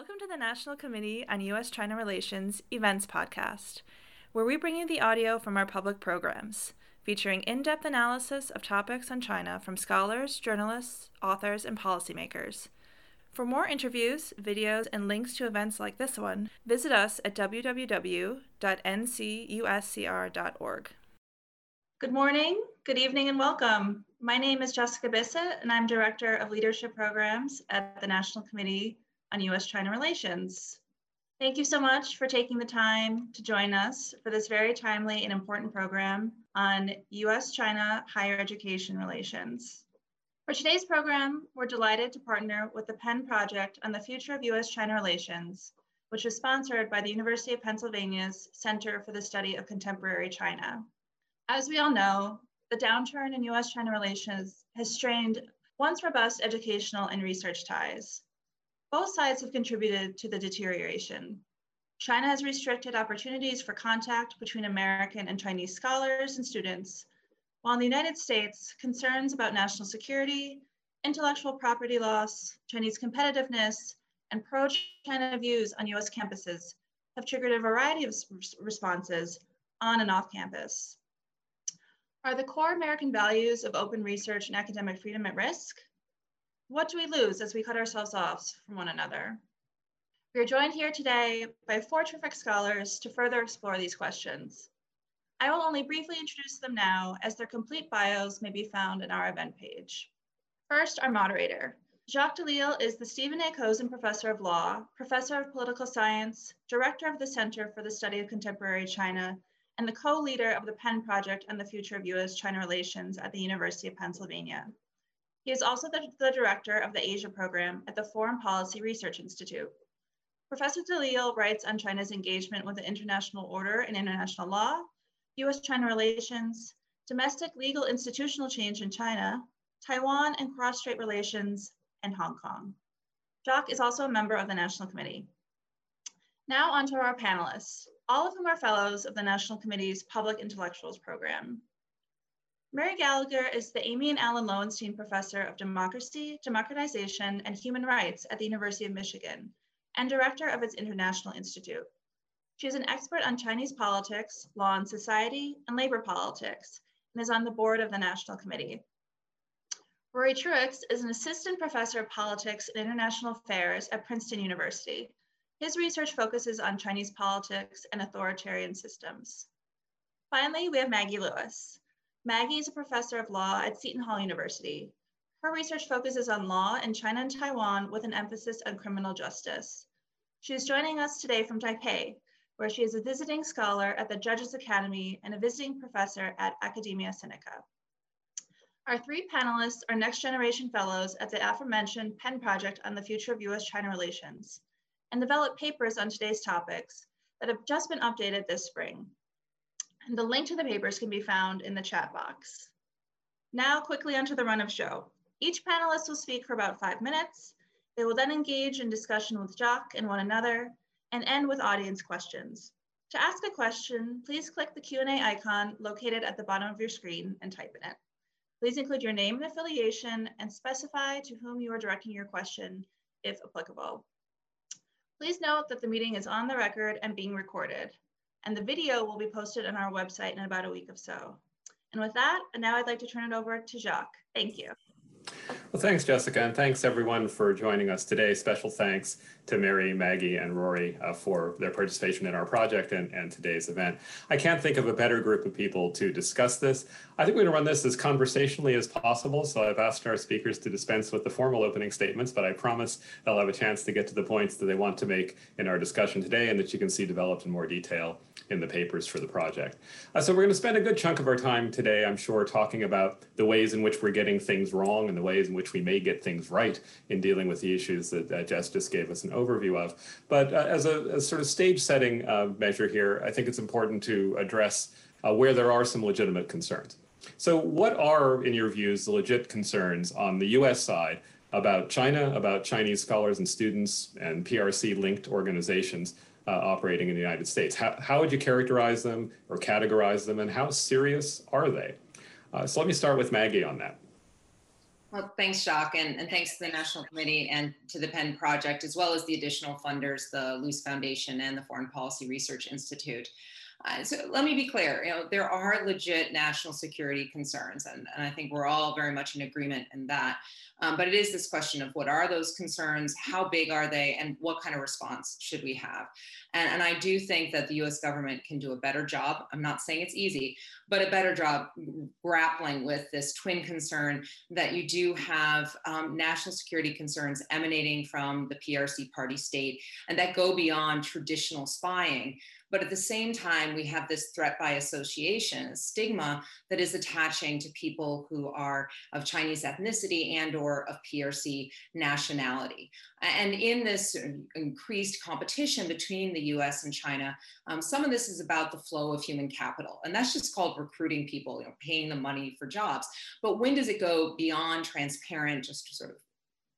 Welcome to the National Committee on U.S. China Relations Events Podcast, where we bring you the audio from our public programs, featuring in depth analysis of topics on China from scholars, journalists, authors, and policymakers. For more interviews, videos, and links to events like this one, visit us at www.ncuscr.org. Good morning, good evening, and welcome. My name is Jessica Bissett, and I'm Director of Leadership Programs at the National Committee on US China relations. Thank you so much for taking the time to join us for this very timely and important program on US China higher education relations. For today's program, we're delighted to partner with the Penn Project on the future of US China relations, which is sponsored by the University of Pennsylvania's Center for the Study of Contemporary China. As we all know, the downturn in US China relations has strained once robust educational and research ties. Both sides have contributed to the deterioration. China has restricted opportunities for contact between American and Chinese scholars and students, while in the United States, concerns about national security, intellectual property loss, Chinese competitiveness, and pro-China views on US campuses have triggered a variety of responses on and off campus. Are the core American values of open research and academic freedom at risk? What do we lose as we cut ourselves off from one another? We are joined here today by four terrific scholars to further explore these questions. I will only briefly introduce them now as their complete bios may be found in our event page. First, our moderator. Jacques deLisle is the Stephen A. Cozen Professor of Law, Professor of Political Science, Director of the Center for the Study of Contemporary China, and the co-leader of the Penn Project on the Future of U.S.-China Relations at the University of Pennsylvania. He is also the, the director of the Asia program at the Foreign Policy Research Institute. Professor deLisle writes on China's engagement with the international order and international law, US-China relations, domestic legal institutional change in China, Taiwan and cross-strait relations, and Hong Kong. Jacques is also a member of the National Committee. Now on to our panelists, all of whom are fellows of the National Committee's Public Intellectuals Program. Mary Gallagher is the Amy and Alan Lowenstein Professor of Democracy, Democratization, and Human Rights at the University of Michigan and director of its International Institute. She is an expert on Chinese politics, law and society, and labor politics, and is on the board of the National Committee. Rory Truex is an assistant professor of politics and international affairs at Princeton University. His research focuses on Chinese politics and authoritarian systems. Finally, we have Maggie Lewis. Maggie is a professor of law at Seton Hall University. Her research focuses on law in China and Taiwan with an emphasis on criminal justice. She is joining us today from Taipei, where she is a visiting scholar at the Judges Academy and a visiting professor at Academia Sinica. Our three panelists are next generation fellows at the aforementioned Penn Project on the future of US-China relations and developed papers on today's topics that have just been updated this spring. The link to the papers can be found in the chat box. Now quickly onto the run of show. Each panelist will speak for about five minutes. They will then engage in discussion with Jacques and one another and end with audience questions. To ask a question, please click the Q&A icon located at the bottom of your screen and type in it. Please include your name and affiliation and specify to whom you are directing your question if applicable. Please note that the meeting is on the record and being recorded and the video will be posted on our website in about a week or so. And with that, now I'd like to turn it over to Jacques. Thank you. Well, thanks, Jessica, and thanks everyone for joining us today. Special thanks to Mary, Maggie, and Rory uh, for their participation in our project and, and today's event. I can't think of a better group of people to discuss this. I think we're going to run this as conversationally as possible, so I've asked our speakers to dispense with the formal opening statements, but I promise they'll have a chance to get to the points that they want to make in our discussion today and that you can see developed in more detail in the papers for the project. Uh, so we're going to spend a good chunk of our time today, I'm sure, talking about the ways in which we're getting things wrong and the ways in which we may get things right in dealing with the issues that uh, Jess just gave us an overview of. But uh, as a, sort of stage setting uh, measure here, I think it's important to address uh, where there are some legitimate concerns. So what are, in your views, the legit concerns on the US side about China, about Chinese scholars and students and PRC linked organizations uh, operating in the United States. How, how would you characterize them or categorize them, and how serious are they? Uh, so let me start with Maggie on that. Well, thanks, Jacques, and, and thanks to the National Committee and to the Penn Project, as well as the additional funders, the Luce Foundation and the Foreign Policy Research Institute. Uh, so let me be clear, you know, there are legit national security concerns, and, and I think we're all very much in agreement in that. Um, but it is this question of what are those concerns, how big are they, and what kind of response should we have? And, and I do think that the US government can do a better job. I'm not saying it's easy, but a better job grappling with this twin concern that you do have um, national security concerns emanating from the PRC party state and that go beyond traditional spying. But at the same time, we have this threat by association, stigma that is attaching to people who are of Chinese ethnicity and or of PRC nationality. And in this increased competition between the US and China, um, some of this is about the flow of human capital. And that's just called recruiting people, you know, paying the money for jobs. But when does it go beyond transparent, just sort of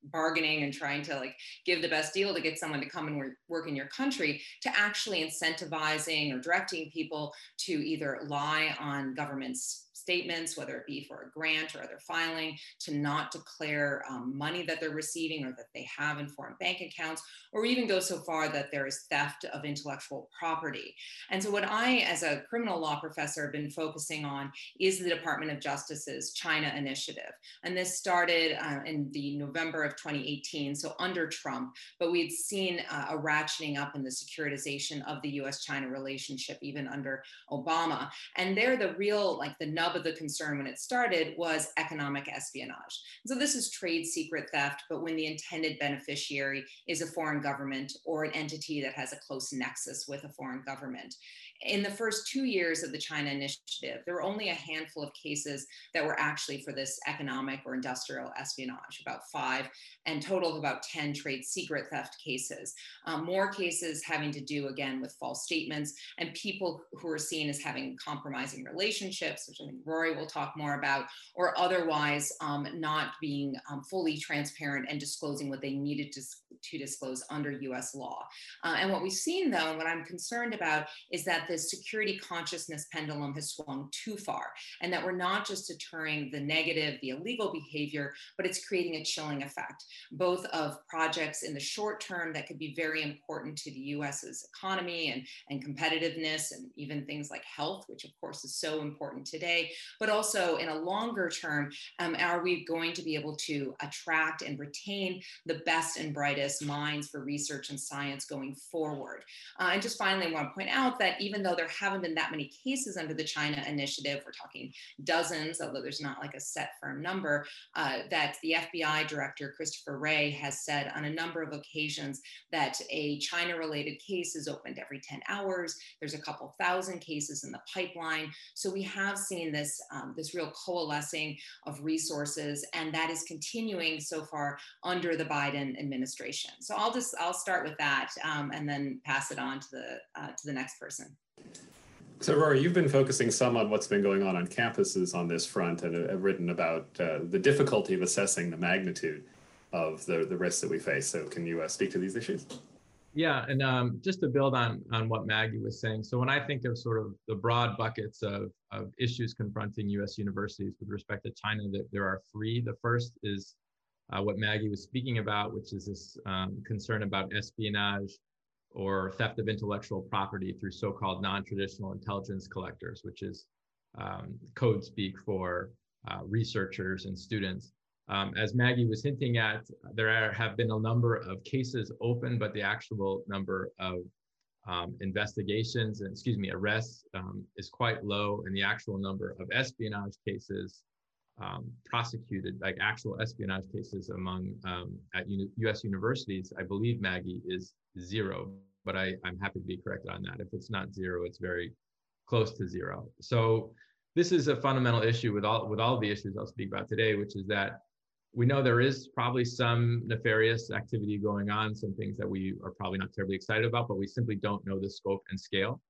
bargaining and trying to like give the best deal to get someone to come and work, work in your country to actually incentivizing or directing people to either lie on government's statements, whether it be for a grant or other filing, to not declare um, money that they're receiving or that they have in foreign bank accounts, or even go so far that there is theft of intellectual property. And so, what I, as a criminal law professor, have been focusing on is the Department of Justice's China initiative. And this started uh, in the November of 2018, so under Trump, but we'd seen uh, a ratcheting up in the securitization of the US China relationship, even under Obama. And they're the real, like the nub of the concern when it started was economic espionage. So this is trade secret theft, but when the intended beneficiary is a foreign government or an entity that has a close nexus with a foreign government in the first two years of the China initiative, there were only a handful of cases that were actually for this economic or industrial espionage, about five, and total of about 10 trade secret theft cases. Um, more cases having to do, again, with false statements and people who are seen as having compromising relationships, which I think Rory will talk more about, or otherwise um, not being um, fully transparent and disclosing what they needed to, to disclose under US law. Uh, and what we've seen, though, and what I'm concerned about is that the security consciousness pendulum has swung too far, and that we're not just deterring the negative, the illegal behavior, but it's creating a chilling effect, both of projects in the short term that could be very important to the US's economy and, and competitiveness, and even things like health, which of course is so important today, but also in a longer term, um, are we going to be able to attract and retain the best and brightest minds for research and science going forward? Uh, and just finally, I want to point out that even though there haven't been that many cases under the China initiative, we're talking dozens, although there's not like a set firm number, uh, that the FBI director, Christopher Wray, has said on a number of occasions that a China related case is opened every 10 hours. There's a couple thousand cases in the pipeline. So we have seen this, um, this real coalescing of resources, and that is continuing so far under the Biden administration. So I'll just, I'll start with that um, and then pass it on to the, uh, to the next person. So, Rory, you've been focusing some on what's been going on on campuses on this front and have written about uh, the difficulty of assessing the magnitude of the, the risks that we face. So, can you uh, speak to these issues? Yeah, and um, just to build on on what Maggie was saying, so when I think of sort of the broad buckets of, of issues confronting U.S. universities with respect to China, that there are three. The first is uh, what Maggie was speaking about, which is this um, concern about espionage or theft of intellectual property through so-called non-traditional intelligence collectors, which is um, code speak for uh, researchers and students. Um, as Maggie was hinting at, there are, have been a number of cases open, but the actual number of um, investigations and excuse me arrests um, is quite low, and the actual number of espionage cases um, prosecuted, like actual espionage cases among um, at uni U.S. universities, I believe Maggie is zero, but I, I'm happy to be corrected on that. If it's not zero, it's very close to zero. So this is a fundamental issue with all with all the issues I'll speak about today, which is that we know there is probably some nefarious activity going on, some things that we are probably not terribly excited about, but we simply don't know the scope and scale.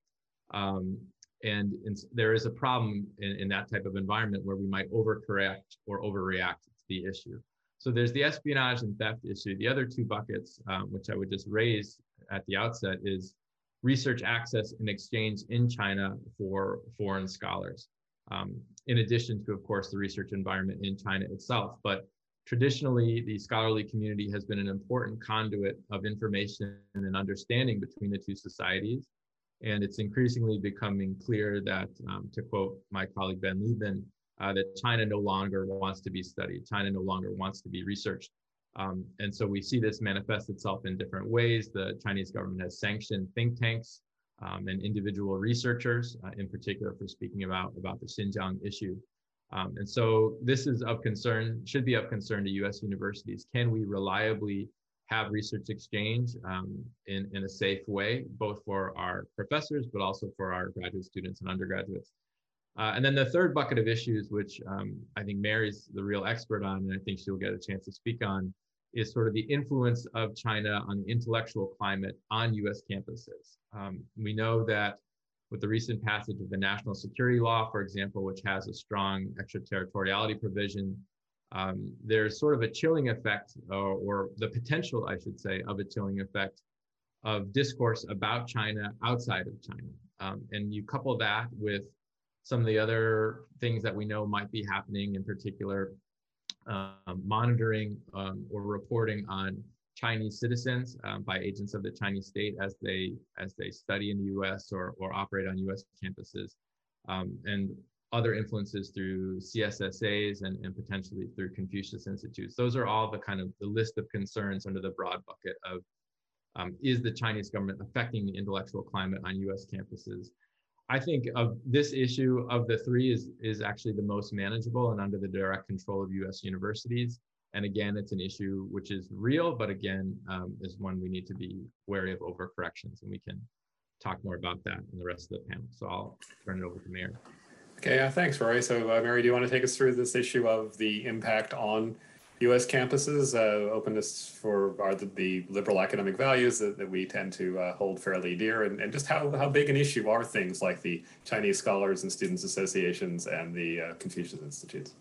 Um, and, and, there is a problem in, in that type of environment where we might overcorrect or overreact to the issue. So there's the espionage and theft issue. The other two buckets, um, which I would just raise at the outset, is research access and exchange in China for foreign scholars. Um, in addition to, of course, the research environment in China itself. But traditionally, the scholarly community has been an important conduit of information and understanding between the two societies. And it's increasingly becoming clear that, um, to quote my colleague Ben Lieben, uh, that China no longer wants to be studied. China no longer wants to be researched. Um, and so we see this manifest itself in different ways. The Chinese government has sanctioned think tanks um, and individual researchers, uh, in particular for speaking about, about the Xinjiang issue. Um, and so this is of concern, should be of concern to US universities. Can we reliably have research exchange um, in, in a safe way, both for our professors, but also for our graduate students and undergraduates? Uh, and then the third bucket of issues, which um, I think Mary's the real expert on, and I think she'll get a chance to speak on, is sort of the influence of China on the intellectual climate on US campuses. Um, we know that with the recent passage of the national security law, for example, which has a strong extraterritoriality provision, um, there's sort of a chilling effect, or, or the potential, I should say, of a chilling effect of discourse about China outside of China. Um, and you couple that with some of the other things that we know might be happening, in particular, um, monitoring um, or reporting on Chinese citizens um, by agents of the Chinese state as they as they study in the U.S. or or operate on U.S. campuses, um, and other influences through CSSAs and, and potentially through Confucius Institutes. Those are all the kind of the list of concerns under the broad bucket of um, is the Chinese government affecting the intellectual climate on U.S. campuses? I think of this issue of the three is is actually the most manageable and under the direct control of U.S. universities. And again, it's an issue which is real, but again, um, is one we need to be wary of overcorrections, and we can talk more about that in the rest of the panel. So I'll turn it over to Mary. Okay, thanks, Rory. So, uh, Mary, do you want to take us through this issue of the impact on U.S. campuses, uh, openness for are the, the, liberal academic values that, that we tend to uh, hold fairly dear, and, and just how, how big an issue are things like the Chinese Scholars and Students Associations and the uh, Confucius Institutes?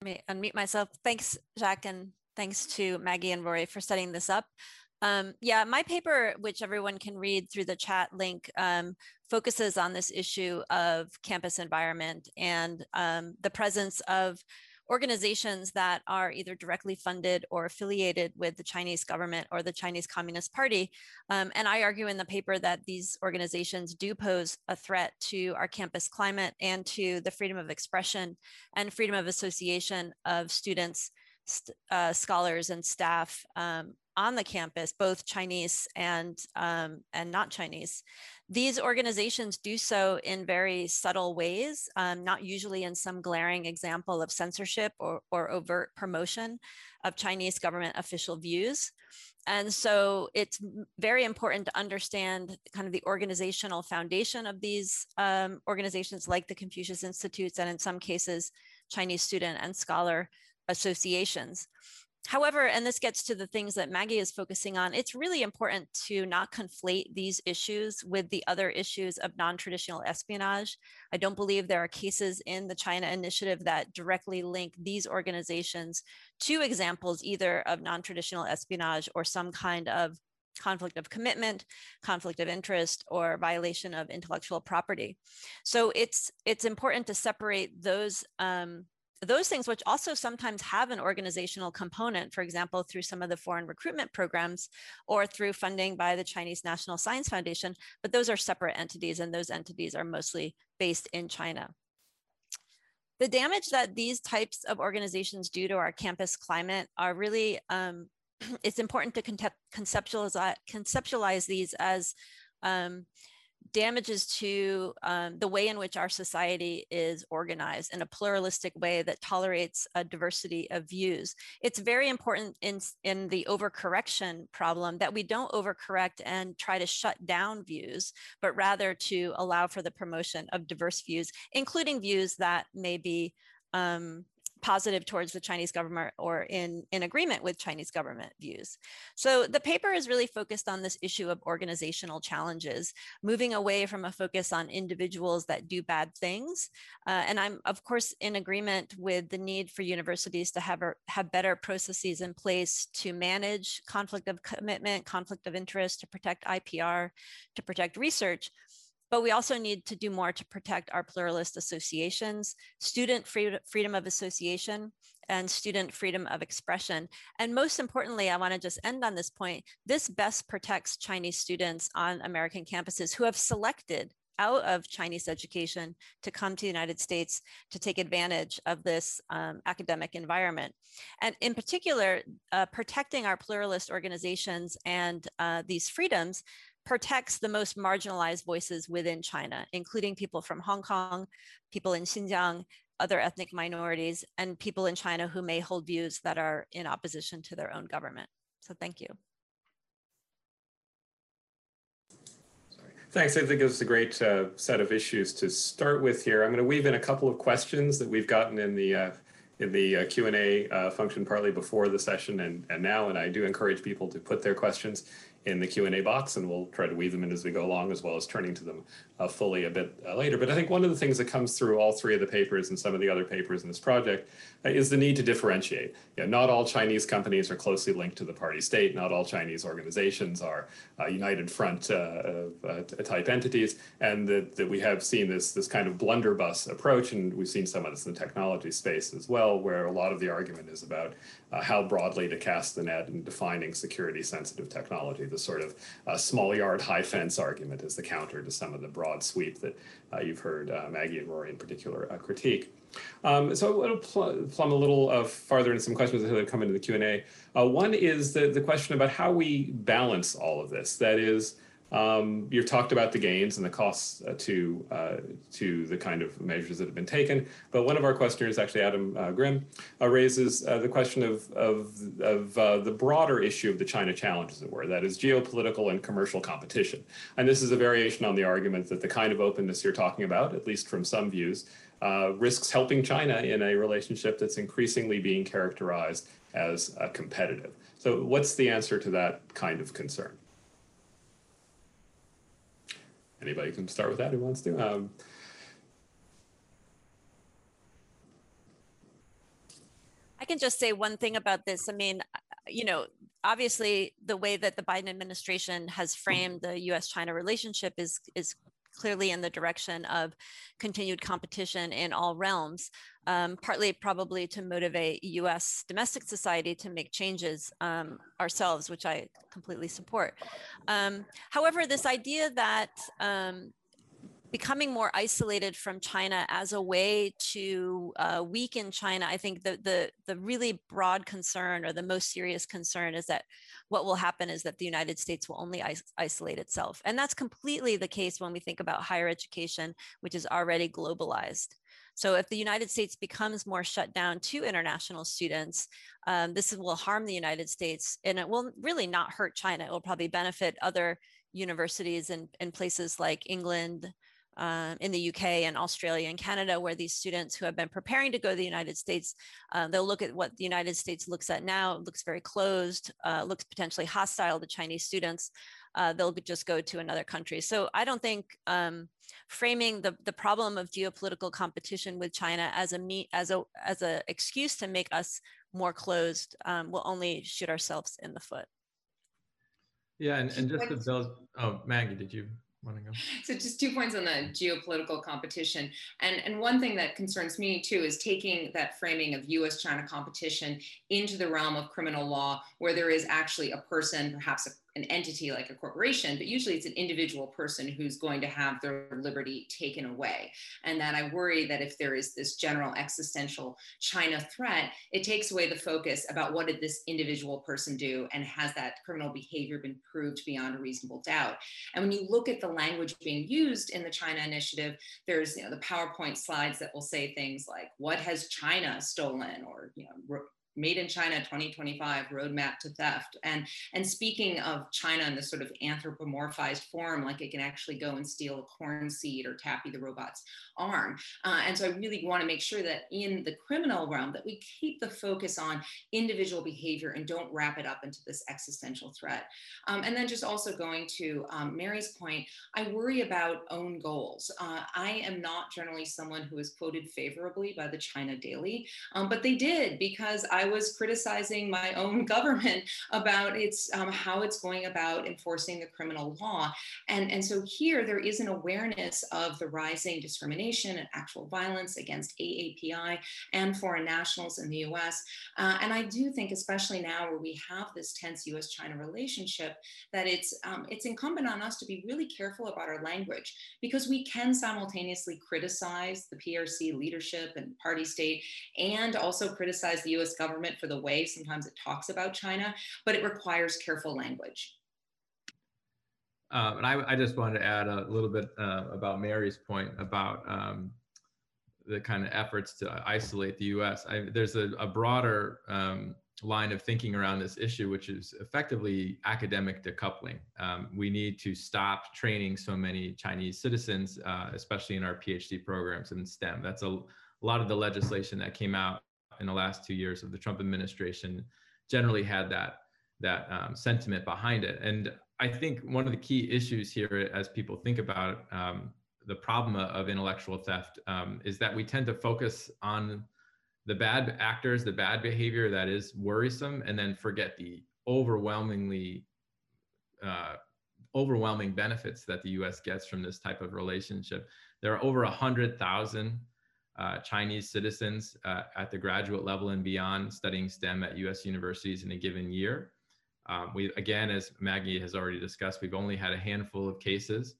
Let me unmute myself. Thanks, Jacques, and thanks to Maggie and Rory for setting this up. Um, yeah, my paper, which everyone can read through the chat link, um, focuses on this issue of campus environment and um, the presence of organizations that are either directly funded or affiliated with the Chinese government or the Chinese Communist Party. Um, and I argue in the paper that these organizations do pose a threat to our campus climate and to the freedom of expression and freedom of association of students, uh, scholars, and staff um, on the campus, both Chinese and, um, and not Chinese. These organizations do so in very subtle ways, um, not usually in some glaring example of censorship or, or overt promotion of Chinese government official views. And so it's very important to understand kind of the organizational foundation of these um, organizations like the Confucius Institutes and in some cases, Chinese student and scholar associations. However, and this gets to the things that Maggie is focusing on, it's really important to not conflate these issues with the other issues of non-traditional espionage. I don't believe there are cases in the China initiative that directly link these organizations to examples either of non-traditional espionage or some kind of conflict of commitment, conflict of interest, or violation of intellectual property. So it's it's important to separate those um, those things, which also sometimes have an organizational component, for example, through some of the foreign recruitment programs or through funding by the Chinese National Science Foundation, but those are separate entities and those entities are mostly based in China. The damage that these types of organizations do to our campus climate are really, um, it's important to conceptualize, conceptualize these as um, damages to um, the way in which our society is organized in a pluralistic way that tolerates a diversity of views. It's very important in, in the overcorrection problem that we don't overcorrect and try to shut down views, but rather to allow for the promotion of diverse views, including views that may be um, positive towards the Chinese government or in, in agreement with Chinese government views. So the paper is really focused on this issue of organizational challenges, moving away from a focus on individuals that do bad things. Uh, and I'm of course in agreement with the need for universities to have, have better processes in place to manage conflict of commitment, conflict of interest, to protect IPR, to protect research. But we also need to do more to protect our pluralist associations, student freedom of association, and student freedom of expression. And most importantly, I want to just end on this point. This best protects Chinese students on American campuses who have selected out of Chinese education to come to the United States to take advantage of this um, academic environment. And in particular, uh, protecting our pluralist organizations and uh, these freedoms protects the most marginalized voices within China, including people from Hong Kong, people in Xinjiang, other ethnic minorities, and people in China who may hold views that are in opposition to their own government. So thank you. Thanks. I think it's a great uh, set of issues to start with here. I'm going to weave in a couple of questions that we've gotten in the uh, in the uh, Q&A uh, function partly before the session and, and now, and I do encourage people to put their questions in the Q&A box and we'll try to weave them in as we go along as well as turning to them uh, fully a bit uh, later. But I think one of the things that comes through all three of the papers and some of the other papers in this project uh, is the need to differentiate. You know, not all Chinese companies are closely linked to the party state. Not all Chinese organizations are uh, United Front uh, uh, type entities. And that, that we have seen this, this kind of blunderbuss approach. And we've seen some of this in the technology space as well, where a lot of the argument is about how broadly to cast the net in defining security sensitive technology. The sort of small yard, high fence argument is the counter to some of the broad sweep that uh, you've heard uh, Maggie and Rory in particular uh, critique. Um, so I'll pl plumb a little uh, farther into some questions that have come into the Q&A. Uh, one is the, the question about how we balance all of this. That is, um, you've talked about the gains and the costs uh, to uh, to the kind of measures that have been taken, but one of our questioners, actually Adam uh, Grimm, uh, raises uh, the question of of, of uh, the broader issue of the China challenge, as it were, that is geopolitical and commercial competition. And this is a variation on the argument that the kind of openness you're talking about, at least from some views, risks helping China in a relationship that's increasingly being characterized as competitive. So, what's the answer to that kind of concern? Anybody can start with that who wants to. Um, I can just say one thing about this. I mean, you know, obviously the way that the Biden administration has framed the U.S.-China relationship is is clearly in the direction of continued competition in all realms, um, partly probably to motivate US domestic society to make changes um, ourselves, which I completely support. Um, however, this idea that um, becoming more isolated from China as a way to uh, weaken China, I think the, the, the really broad concern or the most serious concern is that what will happen is that the United States will only is isolate itself. And that's completely the case when we think about higher education, which is already globalized. So if the United States becomes more shut down to international students, um, this will harm the United States and it will really not hurt China. It will probably benefit other universities in, in places like England, uh, in the UK and Australia and Canada, where these students who have been preparing to go to the United States, uh, they'll look at what the United States looks at now, it looks very closed, uh, looks potentially hostile to Chinese students. Uh, they'll just go to another country. So I don't think um, framing the, the problem of geopolitical competition with China as a me, as a as a excuse to make us more closed um, will only shoot ourselves in the foot. Yeah, and, and just to build, oh, Maggie, did you want to go? So just two points on the geopolitical competition. And, and one thing that concerns me too is taking that framing of US China competition into the realm of criminal law where there is actually a person, perhaps a an entity like a corporation, but usually it's an individual person who's going to have their liberty taken away. And that I worry that if there is this general existential China threat, it takes away the focus about what did this individual person do and has that criminal behavior been proved beyond a reasonable doubt. And when you look at the language being used in the China initiative, there's you know the PowerPoint slides that will say things like, what has China stolen or you know made in China 2025 roadmap to theft. And, and speaking of China in this sort of anthropomorphized form, like it can actually go and steal a corn seed or Tappy the robot's arm. Uh, and so I really want to make sure that in the criminal realm that we keep the focus on individual behavior and don't wrap it up into this existential threat. Um, and then just also going to um, Mary's point, I worry about own goals. Uh, I am not generally someone who is quoted favorably by the China Daily, um, but they did because I was criticizing my own government about its um, how it's going about enforcing the criminal law. And, and so here there is an awareness of the rising discrimination and actual violence against AAPI and foreign nationals in the US. Uh, and I do think, especially now where we have this tense US China relationship, that it's, um, it's incumbent on us to be really careful about our language because we can simultaneously criticize the PRC leadership and party state and also criticize the US government for the way sometimes it talks about China, but it requires careful language. Um, and I, I, just wanted to add a little bit uh, about Mary's point about um, the kind of efforts to isolate the U.S. I, there's a, a broader um, line of thinking around this issue, which is effectively academic decoupling. Um, we need to stop training so many Chinese citizens, uh, especially in our PhD programs in STEM. That's a, a lot of the legislation that came out in the last two years of the Trump administration generally had that that um, sentiment behind it. And I think one of the key issues here, as people think about um, the problem of intellectual theft, um, is that we tend to focus on the bad actors, the bad behavior that is worrisome, and then forget the overwhelmingly uh, overwhelming benefits that the U.S. gets from this type of relationship. There are over a hundred thousand uh, Chinese citizens uh, at the graduate level and beyond studying STEM at U.S. universities in a given year. Um, we again, as Maggie has already discussed, we've only had a handful of cases,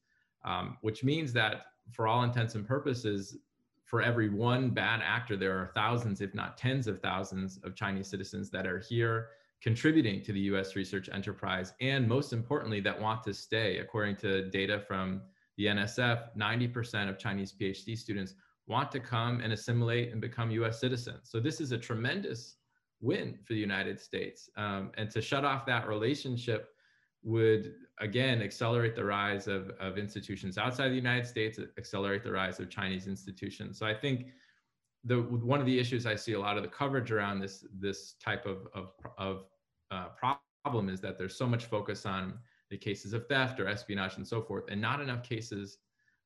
um, which means that for all intents and purposes, for every one bad actor, there are thousands, if not tens of thousands, of Chinese citizens that are here contributing to the US research enterprise, and most importantly, that want to stay. According to data from the NSF, 90% of Chinese PhD students want to come and assimilate and become US citizens. So this is a tremendous win for the United States. Um, and to shut off that relationship would again accelerate the rise of, of institutions outside the United States, accelerate the rise of Chinese institutions. So I think the one of the issues I see a lot of the coverage around this this type of of, of uh, problem is that there's so much focus on the cases of theft or espionage and so forth, and not enough cases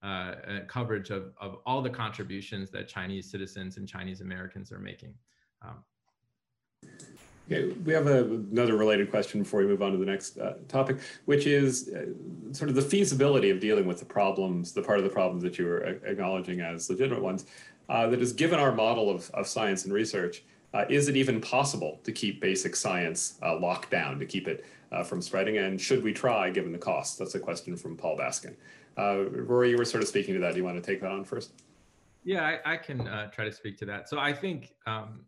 uh, coverage of, of all the contributions that Chinese citizens and Chinese Americans are making. Um, Okay, we have a, another related question before we move on to the next uh, topic, which is uh, sort of the feasibility of dealing with the problems, the part of the problems that you were acknowledging as legitimate ones, uh, that is given our model of, of science and research, uh, is it even possible to keep basic science uh, locked down, to keep it uh, from spreading? And should we try given the cost? That's a question from Paul Basken. Rory, you were sort of speaking to that. Do you want to take that on first? Yeah, I, I can try to speak to that. So I think um,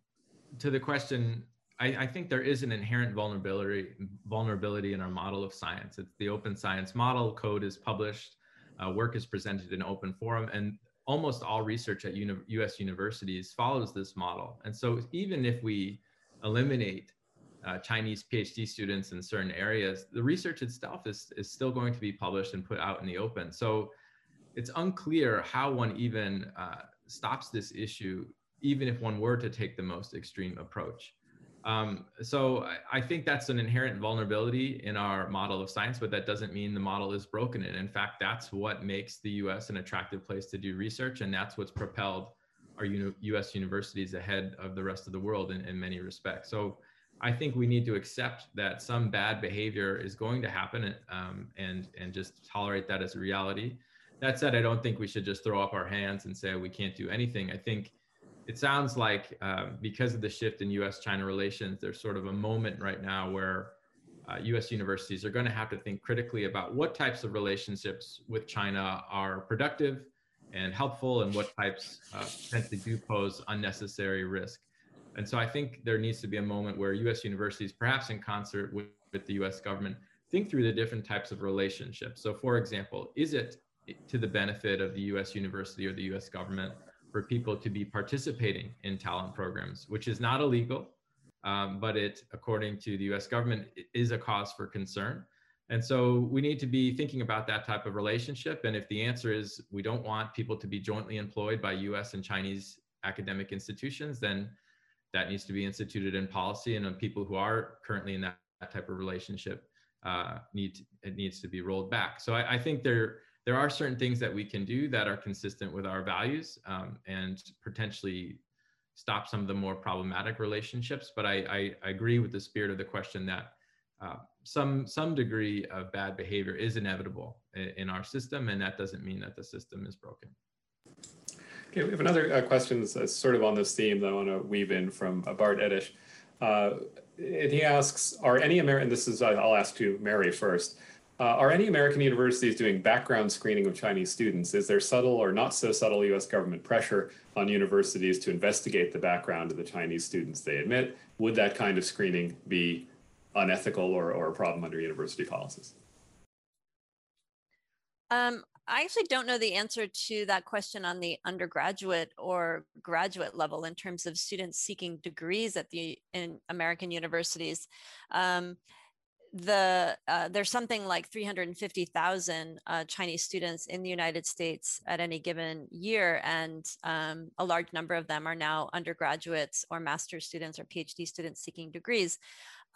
to the question I, I, think there is an inherent vulnerability vulnerability in our model of science. It's the open science model. Code is published, uh, work is presented in open forum, and almost all research at uni- U.S. universities follows this model. And so, even if we eliminate uh, Chinese PhD students in certain areas, the research itself is is still going to be published and put out in the open. So, it's unclear how one even uh, stops this issue, even if one were to take the most extreme approach. Um, so I, I, think that's an inherent vulnerability in our model of science, but that doesn't mean the model is broken. And in fact, that's what makes the US an attractive place to do research. And that's what's propelled our US universities ahead of the rest of the world in, in many respects. So I think we need to accept that some bad behavior is going to happen um, and, and just tolerate that as a reality. That said, I don't think we should just throw up our hands and say we can't do anything. I think it sounds like um, because of the shift in U.S. China relations, there's sort of a moment right now where uh, U.S. universities are going to have to think critically about what types of relationships with China are productive and helpful, and what types uh, potentially do pose unnecessary risk. And so I think there needs to be a moment where U.S. universities, perhaps in concert with, with the U.S. government, think through the different types of relationships. So, for example, is it to the benefit of the U.S. university or the U.S. government for people to be participating in talent programs, which is not illegal, um, but it, according to the US government, is a cause for concern. And so we need to be thinking about that type of relationship. And if the answer is we don't want people to be jointly employed by US and Chinese academic institutions, then that needs to be instituted in policy. And on people who are currently in that, that type of relationship uh, need it needs to be rolled back. So I, I think there there are certain things that we can do that are consistent with our values um, and potentially stop some of the more problematic relationships. But I, I, I agree with the spirit of the question that uh, some some degree of bad behavior is inevitable in, in, our system, and that doesn't mean that the system is broken. Okay, we have another uh, question that's sort of on this theme that I want to weave in from uh, Bart Edish. Uh, and he asks, are any American, this is, I'll ask to Mary first, uh, are any American universities doing background screening of Chinese students? Is there subtle or not so subtle US government pressure on universities to investigate the background of the Chinese students they admit? Would that kind of screening be unethical or, or a problem under university policies? Um, I actually don't know the answer to that question on the undergraduate or graduate level in terms of students seeking degrees at the in American universities. Um, the uh, there's something like 350,000 uh, Chinese students in the United States at any given year, and um, a large number of them are now undergraduates or master's students or PhD students seeking degrees.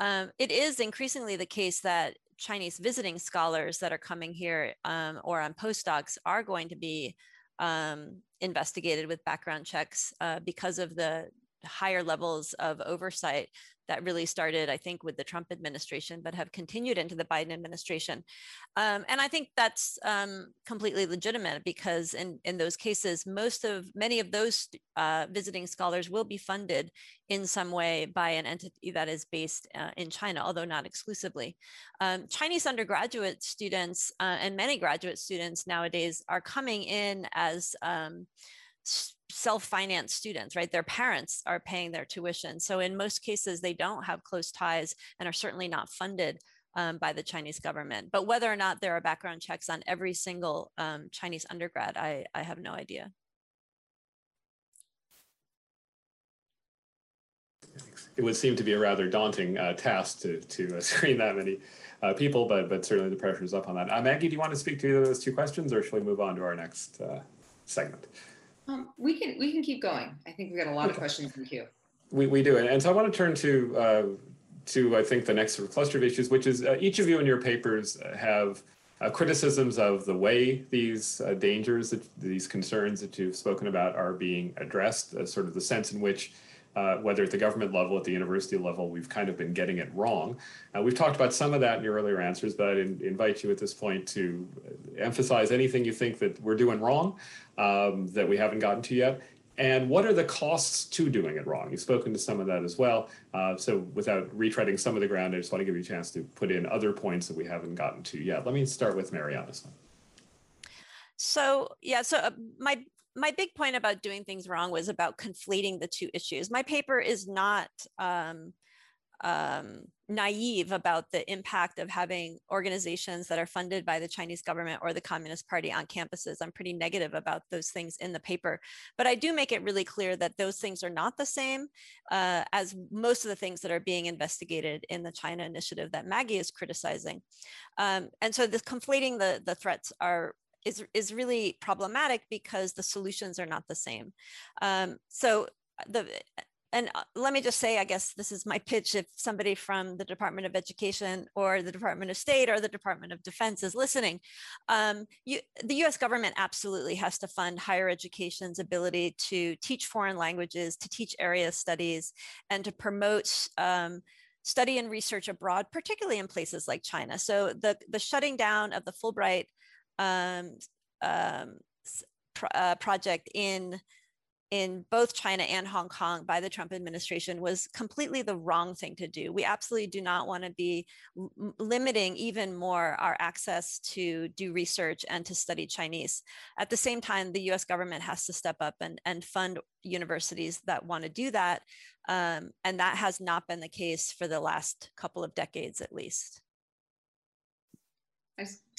Um, it is increasingly the case that Chinese visiting scholars that are coming here um, or on postdocs are going to be um, investigated with background checks uh, because of the higher levels of oversight that really started, I think, with the Trump administration, but have continued into the Biden administration. Um, and I think that's um, completely legitimate because in, in those cases, most of many of those uh, visiting scholars will be funded in some way by an entity that is based uh, in China, although not exclusively. Um, Chinese undergraduate students uh, and many graduate students nowadays are coming in as um, self-financed students, right? Their parents are paying their tuition. So in most cases, they don't have close ties and are certainly not funded um, by the Chinese government. But whether or not there are background checks on every single um, Chinese undergrad, I, I have no idea. It would seem to be a rather daunting uh, task to, to uh, screen that many uh, people, but, but certainly the pressure is up on that. Uh, Maggie, do you want to speak to either those two questions or shall we move on to our next uh, segment? Um, we can we can keep going. I think we've got a lot okay. of questions in queue. We, we do, and so I want to turn to uh, to I think the next sort of cluster of issues, which is uh, each of you in your papers have uh, criticisms of the way these uh, dangers, that, these concerns that you've spoken about, are being addressed. Uh, sort of the sense in which uh, whether at the government level, at the university level, we've kind of been getting it wrong. Uh, we've talked about some of that in your earlier answers, but I invite you at this point to emphasize anything you think that we're doing wrong um, that we haven't gotten to yet. And what are the costs to doing it wrong? You've spoken to some of that as well. Uh, so without retreading some of the ground, I just want to give you a chance to put in other points that we haven't gotten to yet. Let me start with Mary one. So yeah, so uh, my my big point about doing things wrong was about conflating the two issues. My paper is not um, um, naive about the impact of having organizations that are funded by the Chinese government or the Communist Party on campuses. I'm pretty negative about those things in the paper, but I do make it really clear that those things are not the same uh, as most of the things that are being investigated in the China initiative that Maggie is criticizing. Um, and so this conflating the, the threats are is, is really problematic because the solutions are not the same. Um, so uh, the and uh, let me just say, I guess this is my pitch. If somebody from the Department of Education or the Department of State or the Department of Defense is listening, um, you, the US government absolutely has to fund higher education's ability to teach foreign languages, to teach area studies, and to promote um, study and research abroad, particularly in places like China. So the, the shutting down of the Fulbright um, um, uh, project in in both China and Hong Kong by the Trump administration was completely the wrong thing to do. We absolutely do not want to be limiting even more our access to do research and to study Chinese. At the same time, the US government has to step up and, and fund universities that want to do that. Um, and that has not been the case for the last couple of decades at least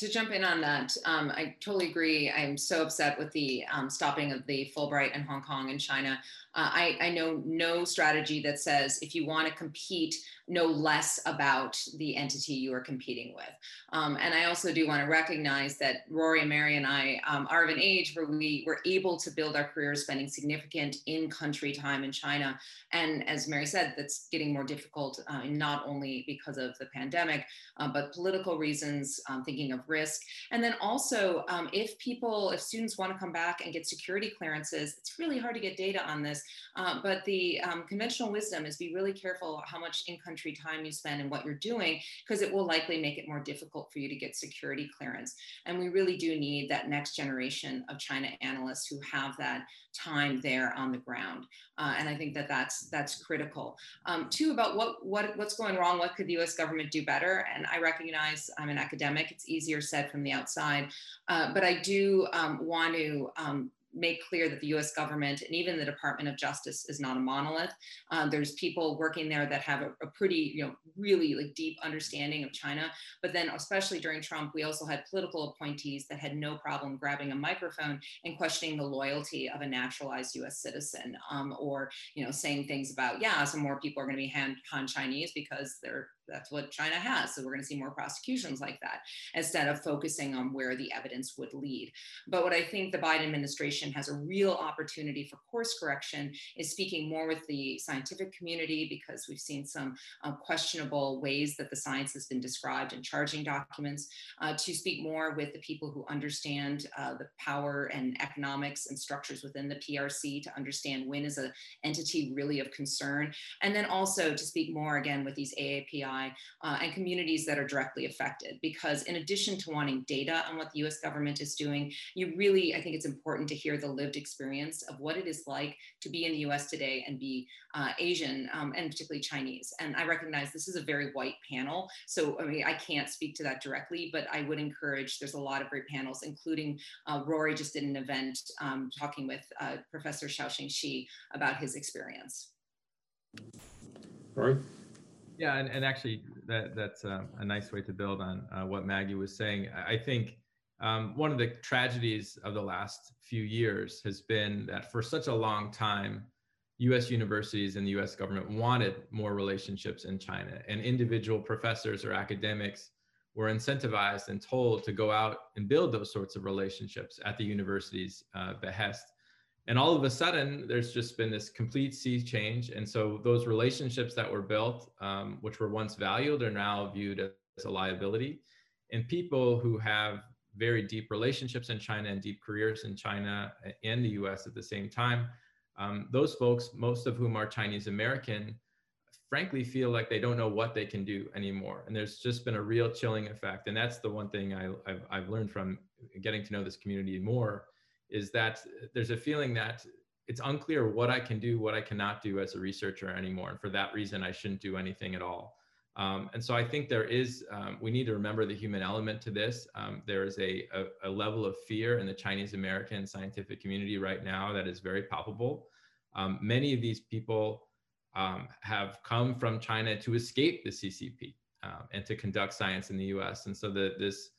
to jump in on that, um, I totally agree. I'm so upset with the um, stopping of the Fulbright in Hong Kong and China. Uh, I, I, know no strategy that says if you want to compete, know less about the entity you are competing with. Um, and I also do want to recognize that Rory and Mary and I um, are of an age where we were able to build our careers spending significant in-country time in China. And as Mary said, that's getting more difficult, uh, not only because of the pandemic, uh, but political reasons, um, thinking of risk. And then also, um, if people, if students want to come back and get security clearances, it's really hard to get data on this. Uh, but the um, conventional wisdom is be really careful how much in-country time you spend and what you're doing, because it will likely make it more difficult for you to get security clearance. And we really do need that next generation of China analysts who have that time there on the ground. Uh, and I think that that's that's critical. Um, two about what what what's going wrong. What could the U.S. government do better? And I recognize I'm an academic. It's easier said from the outside, uh, but I do um, want to um, make clear that the US government and even the Department of Justice is not a monolith. Um, there's people working there that have a, a, pretty, you know, really like deep understanding of China. But then especially during Trump, we also had political appointees that had no problem grabbing a microphone and questioning the loyalty of a naturalized US citizen um, or, you know, saying things about, yeah, some more people are going to be Han, Han Chinese because they're that's what China has. So we're going to see more prosecutions like that instead of focusing on where the evidence would lead. But what I think the Biden administration has a real opportunity for course correction is speaking more with the scientific community because we've seen some uh, questionable ways that the science has been described in charging documents, uh, to speak more with the people who understand uh, the power and economics and structures within the PRC to understand when is an entity really of concern, and then also to speak more again with these AAPI uh, and communities that are directly affected. Because in addition to wanting data on what the US government is doing, you really, I think it's important to hear the lived experience of what it is like to be in the US today and be uh, Asian um, and particularly Chinese. And I recognize this is a very white panel. So, I mean, I can't speak to that directly, but I would encourage, there's a lot of great panels, including uh, Rory just did an event um, talking with uh, Professor Xiaoxing Xi about his experience. Rory? Yeah, and, and actually, that that's a, a nice way to build on uh, what Maggie was saying. I think um, one of the tragedies of the last few years has been that for such a long time, US universities and the US government wanted more relationships in China, and individual professors or academics were incentivized and told to go out and build those sorts of relationships at the university's uh, behest and all of a sudden there's just been this complete sea change. And so those relationships that were built um, which were once valued are now viewed as a liability. And people who have very deep relationships in china and deep careers in china and the us at the same time um, those folks most of whom are chinese american frankly feel like they don't know what they can do anymore. And there's just been a real chilling effect. And that's the one thing I, I've learned from getting to know this community more is that there's a feeling that it's unclear what I can do, what I cannot do as a researcher anymore. And for that reason, I shouldn't do anything at all. Um, and so I think there is, um, we need to remember the human element to this. Um, there is a, a, a, level of fear in the Chinese American scientific community right now that is very palpable. Um, many of these people um, have come from China to escape the CCP um, and to conduct science in the US. And so the, this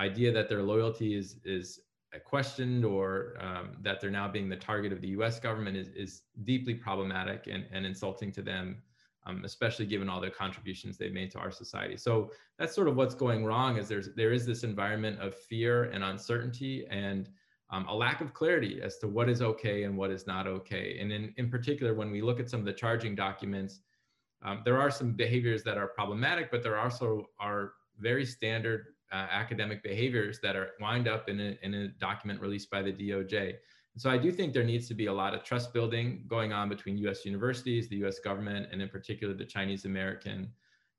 idea that their loyalty is, is questioned or um, that they're now being the target of the US government is, is deeply problematic and, and insulting to them, um, especially given all the contributions they've made to our society. So that's sort of what's going wrong is there's, there is this environment of fear and uncertainty and um, a lack of clarity as to what is okay and what is not okay. And in, in particular, when we look at some of the charging documents, um, there are some behaviors that are problematic, but there also are very standard uh, academic behaviors that are wind up in a, in a document released by the DOJ. And so I do think there needs to be a lot of trust building going on between US universities, the US government, and in particular the Chinese American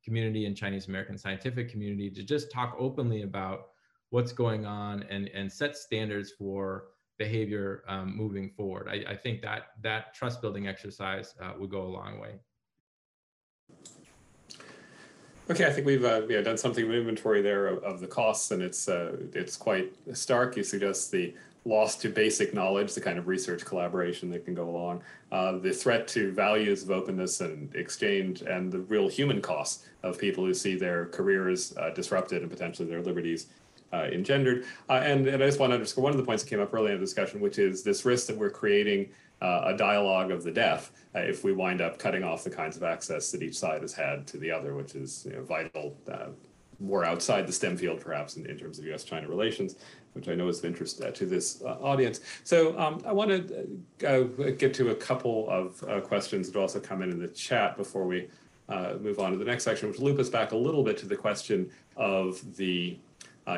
community and Chinese American scientific community to just talk openly about what's going on and, and set standards for behavior um, moving forward. I, I, think that that trust building exercise uh, would go a long way. Okay, I think we've uh, yeah, done something of inventory there of, of the costs, and it's uh, it's quite stark. You suggest the loss to basic knowledge, the kind of research collaboration that can go along, uh, the threat to values of openness and exchange, and the real human costs of people who see their careers uh, disrupted and potentially their liberties uh, engendered. Uh, and, and I just want to underscore one of the points that came up earlier in the discussion, which is this risk that we're creating uh, a dialogue of the deaf uh, if we wind up cutting off the kinds of access that each side has had to the other, which is you know, vital, uh, more outside the STEM field perhaps in, in terms of US China relations, which I know is of interest uh, to this uh, audience. So um, I want to uh, get to a couple of questions that also come in in the chat before we move on to the next section, which loop us back a little bit to the question of the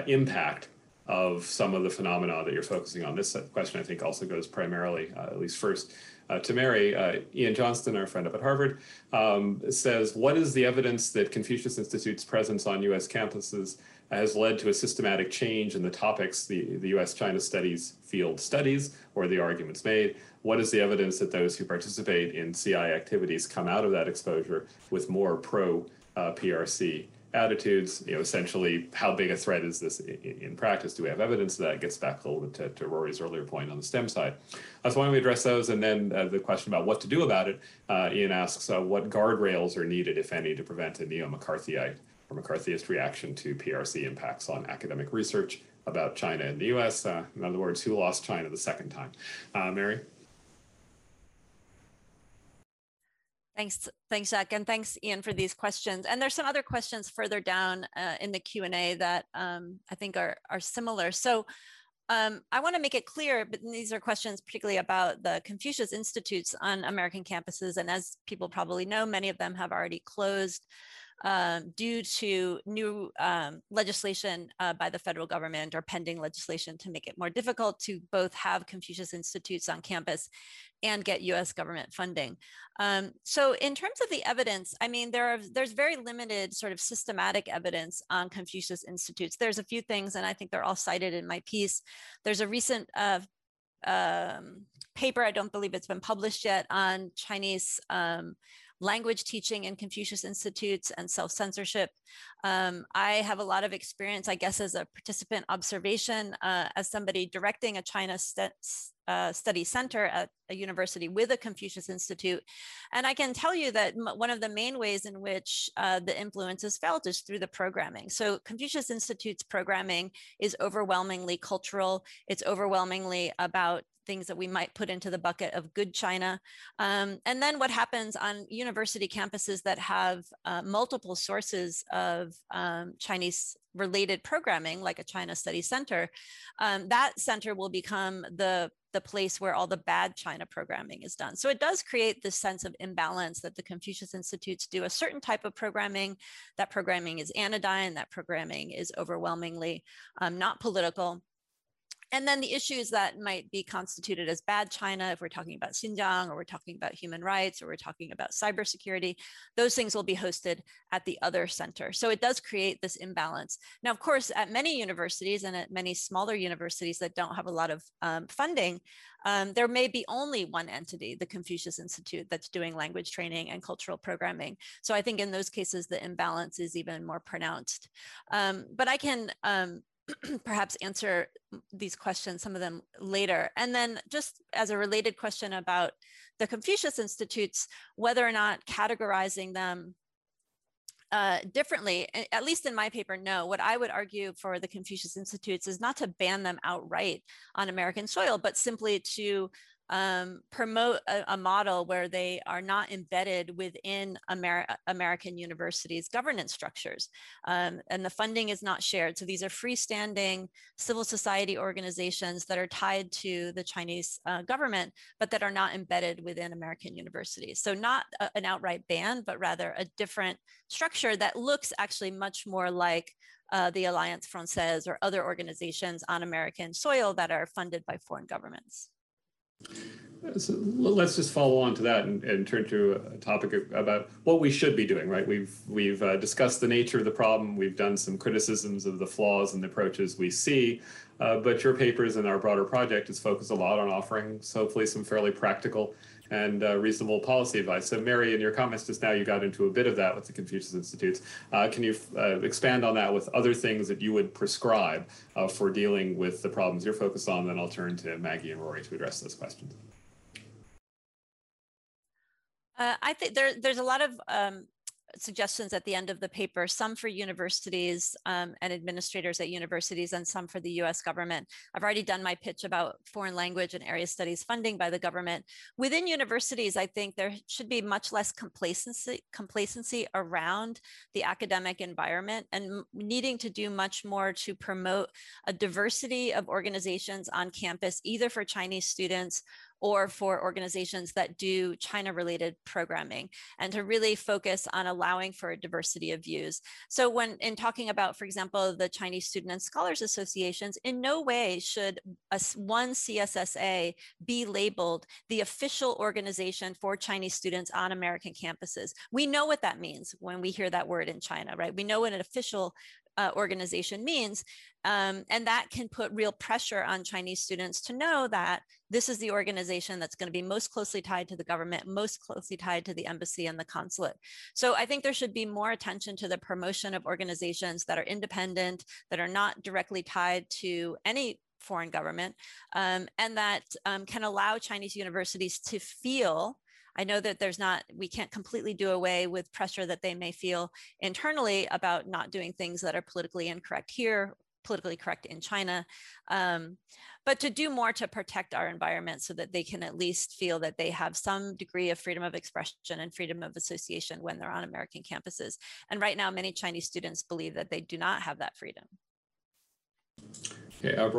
impact of some of the phenomena that you're focusing on. This question, I think, also goes primarily, uh, at least first, uh, to Mary. Uh, Iain Johnston, our friend up at Harvard, um, says, What is the evidence that Confucius Institute's presence on US campuses has led to a systematic change in the topics the, the US China studies field studies or the arguments made? What is the evidence that those who participate in CI activities come out of that exposure with more pro uh, PRC attitudes? You know, essentially, how big a threat is this in, in, practice? Do we have evidence of that? It gets back a little bit to, to Rory's earlier point on the STEM side. Uh, so why don't we address those? And then uh, the question about what to do about it. Uh, Iain asks, uh, what guardrails are needed, if any, to prevent a neo-McCarthyite or McCarthyist reaction to PRC impacts on academic research about China and the US. Uh, in other words, who lost China the second time? Uh, Mary? Thanks, thanks, Jack, and thanks, Iain, for these questions. And there's some other questions further down uh, in the Q&A that um, I think are, are similar. So um, I want to make it clear, but these are questions particularly about the Confucius Institutes on American campuses. And as people probably know, many of them have already closed um, due to new um, legislation uh, by the federal government or pending legislation to make it more difficult to both have Confucius Institutes on campus and get US government funding. Um, so in terms of the evidence, I mean, there are, there's very limited sort of systematic evidence on Confucius Institutes. There's a few things, and I think they're all cited in my piece. There's a recent uh, um, paper, I don't believe it's been published yet, on Chinese um, language teaching in Confucius Institutes and self-censorship. Um, I have a lot of experience, I guess, as a participant observation, uh, as somebody directing a China st uh, study center at a university with a Confucius Institute. And I can tell you that one of the main ways in which uh, the influence is felt is through the programming. So Confucius Institute's programming is overwhelmingly cultural. It's overwhelmingly about things that we might put into the bucket of good China. Um, and then what happens on university campuses that have uh, multiple sources of um, Chinese related programming, like a China Study Center, um, that center will become the the place where all the bad China programming is done. So it does create this sense of imbalance that the Confucius Institutes do a certain type of programming. That programming is anodyne, that programming is overwhelmingly um, not political and then the issues that might be constituted as bad China, if we're talking about Xinjiang or we're talking about human rights or we're talking about cybersecurity, those things will be hosted at the other center. So it does create this imbalance. Now, of course, at many universities and at many smaller universities that don't have a lot of um, funding, um, there may be only one entity, the Confucius Institute, that's doing language training and cultural programming. So I think in those cases, the imbalance is even more pronounced. Um, but I can um, perhaps answer these questions, some of them later. And then just as a related question about the Confucius Institutes, whether or not categorizing them uh, differently, at least in my paper, no. What I would argue for the Confucius Institutes is not to ban them outright on American soil, but simply to um, promote a, a, model where they are not embedded within Amer American universities' governance structures. Um, and the funding is not shared. So these are freestanding civil society organizations that are tied to the Chinese uh, government, but that are not embedded within American universities. So not a, an outright ban, but rather a different structure that looks actually much more like uh, the Alliance Francaise or other organizations on American soil that are funded by foreign governments. So let's just follow on to that and, and, turn to a topic about what we should be doing. Right? We've we've uh, discussed the nature of the problem. We've done some criticisms of the flaws and the approaches we see. Uh, but your papers and our broader project is focused a lot on offering, hopefully, some fairly practical and uh, reasonable policy advice. So, Mary, in your comments just now, you got into a bit of that with the Confucius Institutes. Uh, can you uh, expand on that with other things that you would prescribe uh, for dealing with the problems you're focused on? Then I'll turn to Maggie and Rory to address those questions. Uh, I think there, there's a lot of um, suggestions at the end of the paper, some for universities um, and administrators at universities and some for the US government. I've already done my pitch about foreign language and area studies funding by the government. Within universities, I think there should be much less complacency, complacency around the academic environment and needing to do much more to promote a diversity of organizations on campus, either for Chinese students or for organizations that do China related programming and to really focus on allowing for a diversity of views. So when in talking about, for example, the Chinese Student and Scholars Associations, in no way should a, one CSSA be labeled the official organization for Chinese students on American campuses. We know what that means when we hear that word in China, right? We know what an official uh, organization means. Um, and that can put real pressure on Chinese students to know that this is the organization that's going to be most closely tied to the government, most closely tied to the embassy and the consulate. So I think there should be more attention to the promotion of organizations that are independent, that are not directly tied to any foreign government, um, and that um, can allow Chinese universities to feel I know that there's not, we can't completely do away with pressure that they may feel internally about not doing things that are politically incorrect here, politically correct in China, um, but to do more to protect our environment so that they can at least feel that they have some degree of freedom of expression and freedom of association when they're on American campuses. And right now, many Chinese students believe that they do not have that freedom. Okay, uh,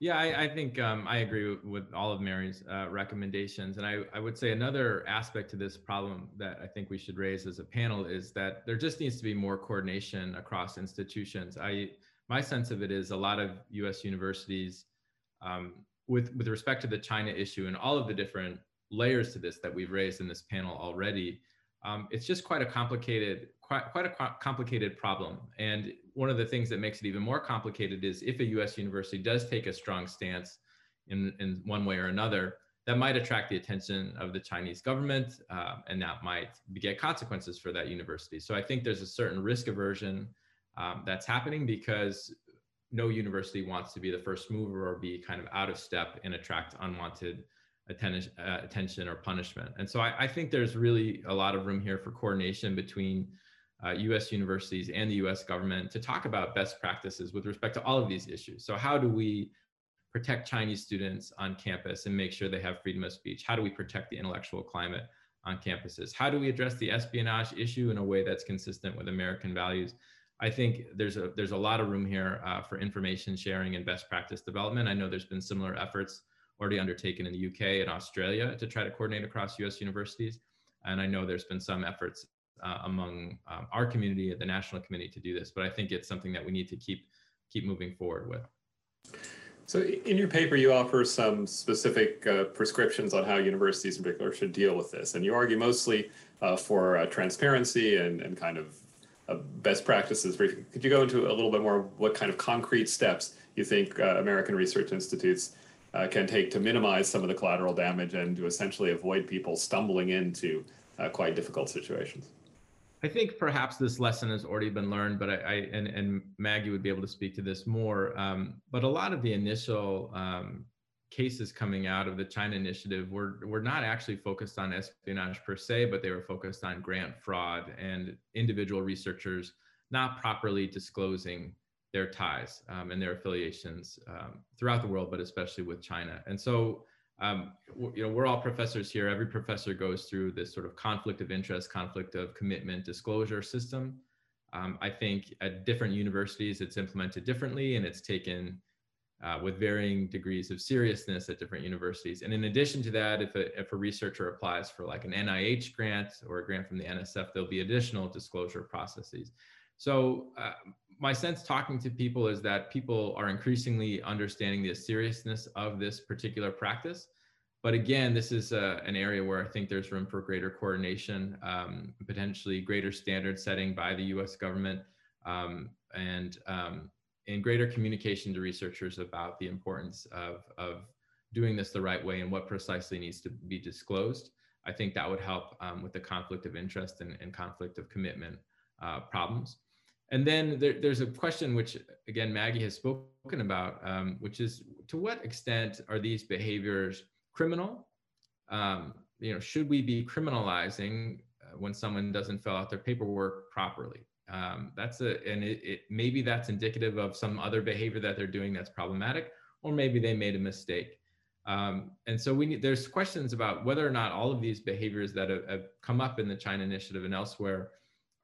Yeah, I, I think um, I agree with, with, all of Mary's uh, recommendations. And I, I would say another aspect to this problem that I think we should raise as a panel is that there just needs to be more coordination across institutions. I, my sense of it is a lot of US universities, um, with, with respect to the China issue and all of the different layers to this that we've raised in this panel already, um, it's just quite a complicated quite, quite a complicated problem. And one of the things that makes it even more complicated is if a US university does take a strong stance in, in one way or another, that might attract the attention of the Chinese government, uh, and that might get consequences for that university. So I think there's a certain risk aversion um, that's happening because no university wants to be the first mover or be kind of out of step and attract unwanted attention, uh, attention or punishment. And so I, I, think there's really a lot of room here for coordination between uh, US universities and the US government to talk about best practices with respect to all of these issues. So, how do we protect Chinese students on campus and make sure they have freedom of speech? How do we protect the intellectual climate on campuses? How do we address the espionage issue in a way that's consistent with American values? I think there's a there's a lot of room here uh, for information sharing and best practice development. I know there's been similar efforts already undertaken in the UK and Australia to try to coordinate across US universities. And I know there's been some efforts uh, among um, our community at the national committee to do this. But I think it's something that we need to keep keep moving forward with. So in your paper, you offer some specific uh, prescriptions on how universities in particular should deal with this. And you argue mostly uh, for uh, transparency and, and kind of uh, best practices. Could you go into a little bit more what kind of concrete steps you think uh, American research institutes uh, can take to minimize some of the collateral damage and to essentially avoid people stumbling into quite difficult situations? I think perhaps this lesson has already been learned, but I, I and, and Maggie would be able to speak to this more. Um, but a lot of the initial um, cases coming out of the China initiative were, were not actually focused on espionage per se, but they were focused on grant fraud and individual researchers not properly disclosing their ties um, and their affiliations um, throughout the world, but especially with China. And so um, you know, we're all professors here. Every professor goes through this sort of conflict of interest, conflict of commitment disclosure system. Um, I think at different universities, it's implemented differently and it's taken uh, with varying degrees of seriousness at different universities. And in addition to that, if a, if a researcher applies for like an NIH grant or a grant from the NSF, there'll be additional disclosure processes. So uh, my sense talking to people is that people are increasingly understanding the seriousness of this particular practice. But again, this is uh, an area where I think there's room for greater coordination, um, potentially greater standard setting by the US government, um, and, um, and greater communication to researchers about the importance of, of doing this the right way and what precisely needs to be disclosed. I think that would help um, with the conflict of interest and, and conflict of commitment uh, problems. And then there, there's a question which, again, Maggie has spoken about, um, which is to what extent are these behaviors criminal? Um, you know, should we be criminalizing uh, when someone doesn't fill out their paperwork properly? Um, that's a, and it, it, maybe that's indicative of some other behavior that they're doing that's problematic, or maybe they made a mistake. Um, and so we need, there's questions about whether or not all of these behaviors that have, have come up in the China Initiative and elsewhere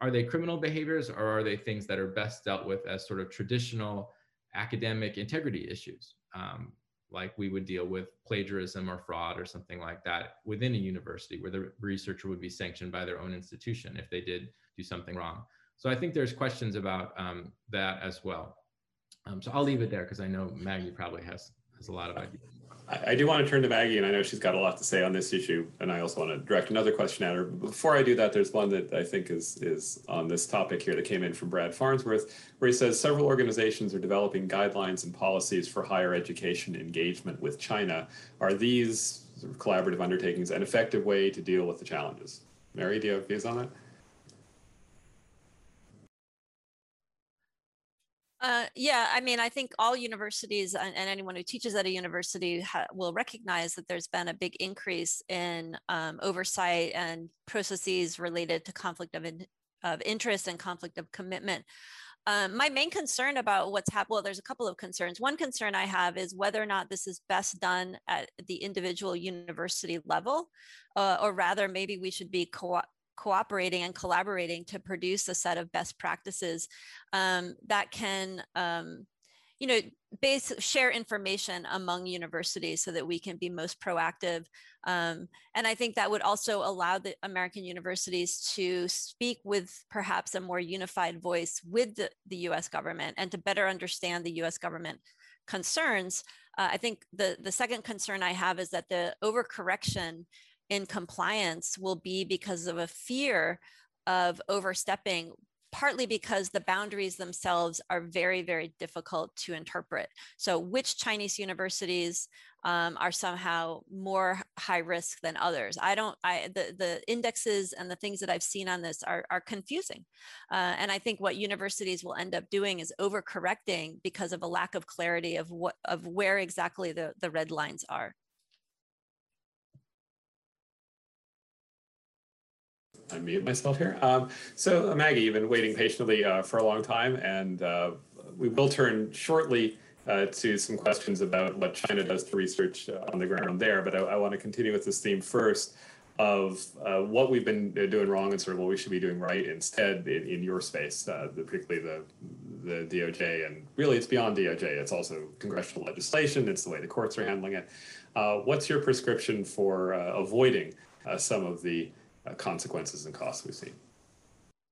are they criminal behaviors or are they things that are best dealt with as sort of traditional academic integrity issues, um, like we would deal with plagiarism or fraud or something like that within a university where the researcher would be sanctioned by their own institution if they did do something wrong. So I think there's questions about um, that as well. Um, so I'll leave it there because I know Maggie probably has, has a lot of ideas. I, do want to turn to Maggie, and I know she's got a lot to say on this issue, and I also want to direct another question at her. But Before I do that, there's one that I think is is on this topic here that came in from Brad Farnsworth, where he says several organizations are developing guidelines and policies for higher education engagement with China. Are these collaborative undertakings an effective way to deal with the challenges? Mary, do you have views on that? Uh, yeah, I mean, I think all universities and, and anyone who teaches at a university will recognize that there's been a big increase in um, oversight and processes related to conflict of, in, of interest and conflict of commitment. Um, my main concern about what's happened, well, there's a couple of concerns. One concern I have is whether or not this is best done at the individual university level, uh, or rather, maybe we should be co cooperating and collaborating to produce a set of best practices um, that can um, you know base share information among universities so that we can be most proactive um, and i think that would also allow the american universities to speak with perhaps a more unified voice with the, the us government and to better understand the us government concerns. Uh, i think the the second concern i have is that the overcorrection in compliance will be because of a fear of overstepping partly because the boundaries themselves are very, very difficult to interpret. So, which Chinese universities um, are somehow more high risk than others? I don't. I the the indexes and the things that I've seen on this are are confusing, uh, and I think what universities will end up doing is overcorrecting because of a lack of clarity of what of where exactly the the red lines are. Unmute myself here. Um, so uh, Maggie, you've been waiting patiently uh, for a long time, and uh, we will turn shortly uh, to some questions about what China does to research uh, on the ground there. But I, I want to continue with this theme first of what we've been doing wrong and sort of what we should be doing right instead in, in your space, particularly the the DOJ, and really it's beyond DOJ. It's also congressional legislation. It's the way the courts are handling it. what's your prescription for avoiding some of the Uh, consequences and costs we see.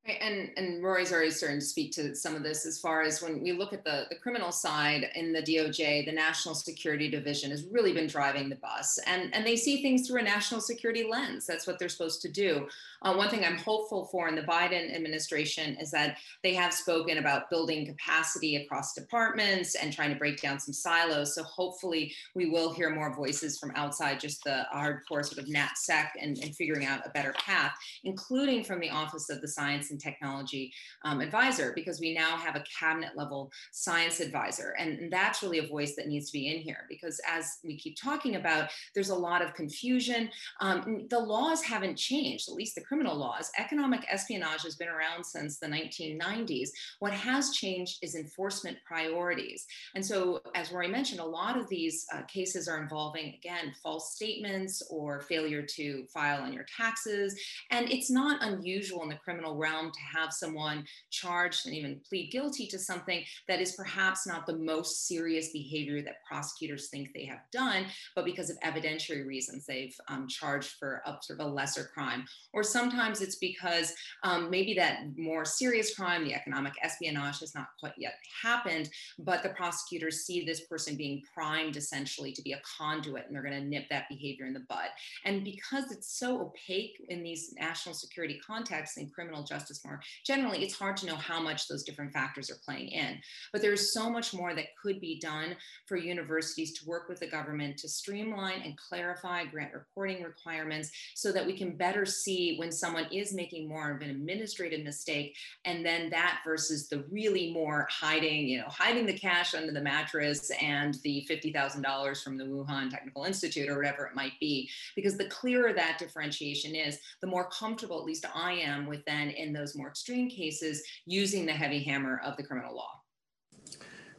And and Rory's already starting to speak to some of this as far as when we look at the, the criminal side in the DOJ, the National Security Division has really been driving the bus, and and they see things through a national security lens. That's what they're supposed to do. Uh, one thing I'm hopeful for in the Biden administration is that they have spoken about building capacity across departments and trying to break down some silos. So hopefully we will hear more voices from outside just the hardcore sort of NatSec and, and figuring out a better path, including from the Office of the Science and Technology um, Advisor, because we now have a cabinet level science advisor. And, that's really a voice that needs to be in here because as we keep talking about, there's a lot of confusion. Um, the laws haven't changed, at least the criminal laws. Economic espionage has been around since the 1990s. What has changed is enforcement priorities. And so, as Rory mentioned, a lot of these uh, cases are involving, again, false statements or failure to file on your taxes. And it's not unusual in the criminal realm to have someone charged and even plead guilty to something that is perhaps not the most serious behavior that prosecutors think they have done, but because of evidentiary reasons, they've um, charged for a sort of a lesser crime or sometimes it's because um, maybe that more serious crime, the economic espionage, has not quite yet happened, but the prosecutors see this person being primed essentially to be a conduit and they're going to nip that behavior in the bud. And because it's so opaque in these national security contexts and criminal justice more generally, it's hard to know how much those different factors are playing in. But there's so much more that could be done for universities to work with the government to streamline and clarify grant reporting requirements so that we can better see when someone is making more of an administrative mistake and then that versus the really more hiding you know hiding the cash under the mattress and the $50000 from the wuhan technical institute or whatever it might be because the clearer that differentiation is the more comfortable at least i am with then in those more extreme cases using the heavy hammer of the criminal law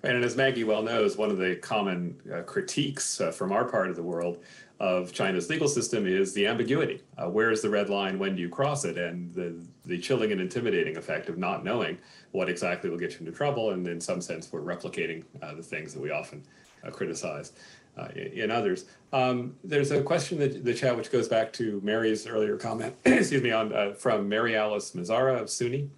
and as Maggie well knows, one of the common uh, critiques uh, from our part of the world of China's legal system is the ambiguity. Uh, where is the red line? When do you cross it? And the, the chilling and intimidating effect of not knowing what exactly will get you into trouble. And in some sense, we're replicating uh, the things that we often uh, criticize uh, in others. Um, there's a question that the chat which goes back to Mary's earlier comment, excuse me, on uh, from Mary Alice Mazzara of SUNY.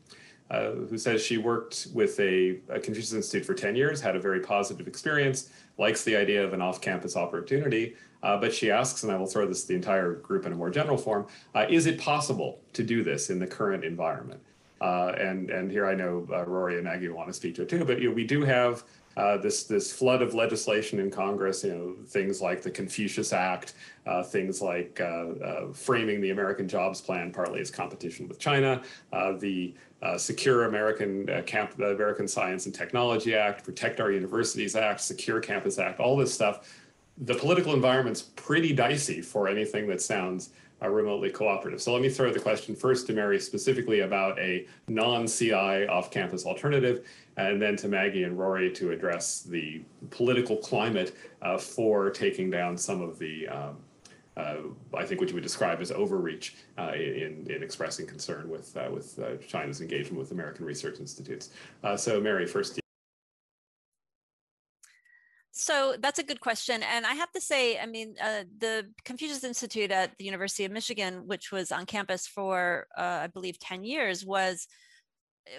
Uh, who says she worked with a, a Confucius Institute for 10 years, had a very positive experience, likes the idea of an off campus opportunity, uh, but she asks, and I will throw this to the entire group in a more general form, uh, is it possible to do this in the current environment? Uh, and, and here I know Rory and Maggie want to speak to it too, but you know, we do have uh, this this flood of legislation in Congress, you know, things like the Confucius Act, uh, things like uh, uh framing the American Jobs Plan partly as competition with China, uh, the uh, Secure American Camp, the American Science and Technology Act, Protect Our Universities Act, Secure Campus Act, all this stuff. The political environment's pretty dicey for anything that sounds remotely cooperative. So let me throw the question first to Mary specifically about a non-CI off-campus alternative, and then to Maggie and Rory to address the political climate uh, for taking down some of the, um, uh, I think what you would describe as overreach uh, in, in expressing concern with, uh, with uh, China's engagement with American research institutes. Uh, so Mary, first so that's a good question. And I have to say, I mean, uh, the Confucius Institute at the University of Michigan, which was on campus for, uh, I believe, 10 years, was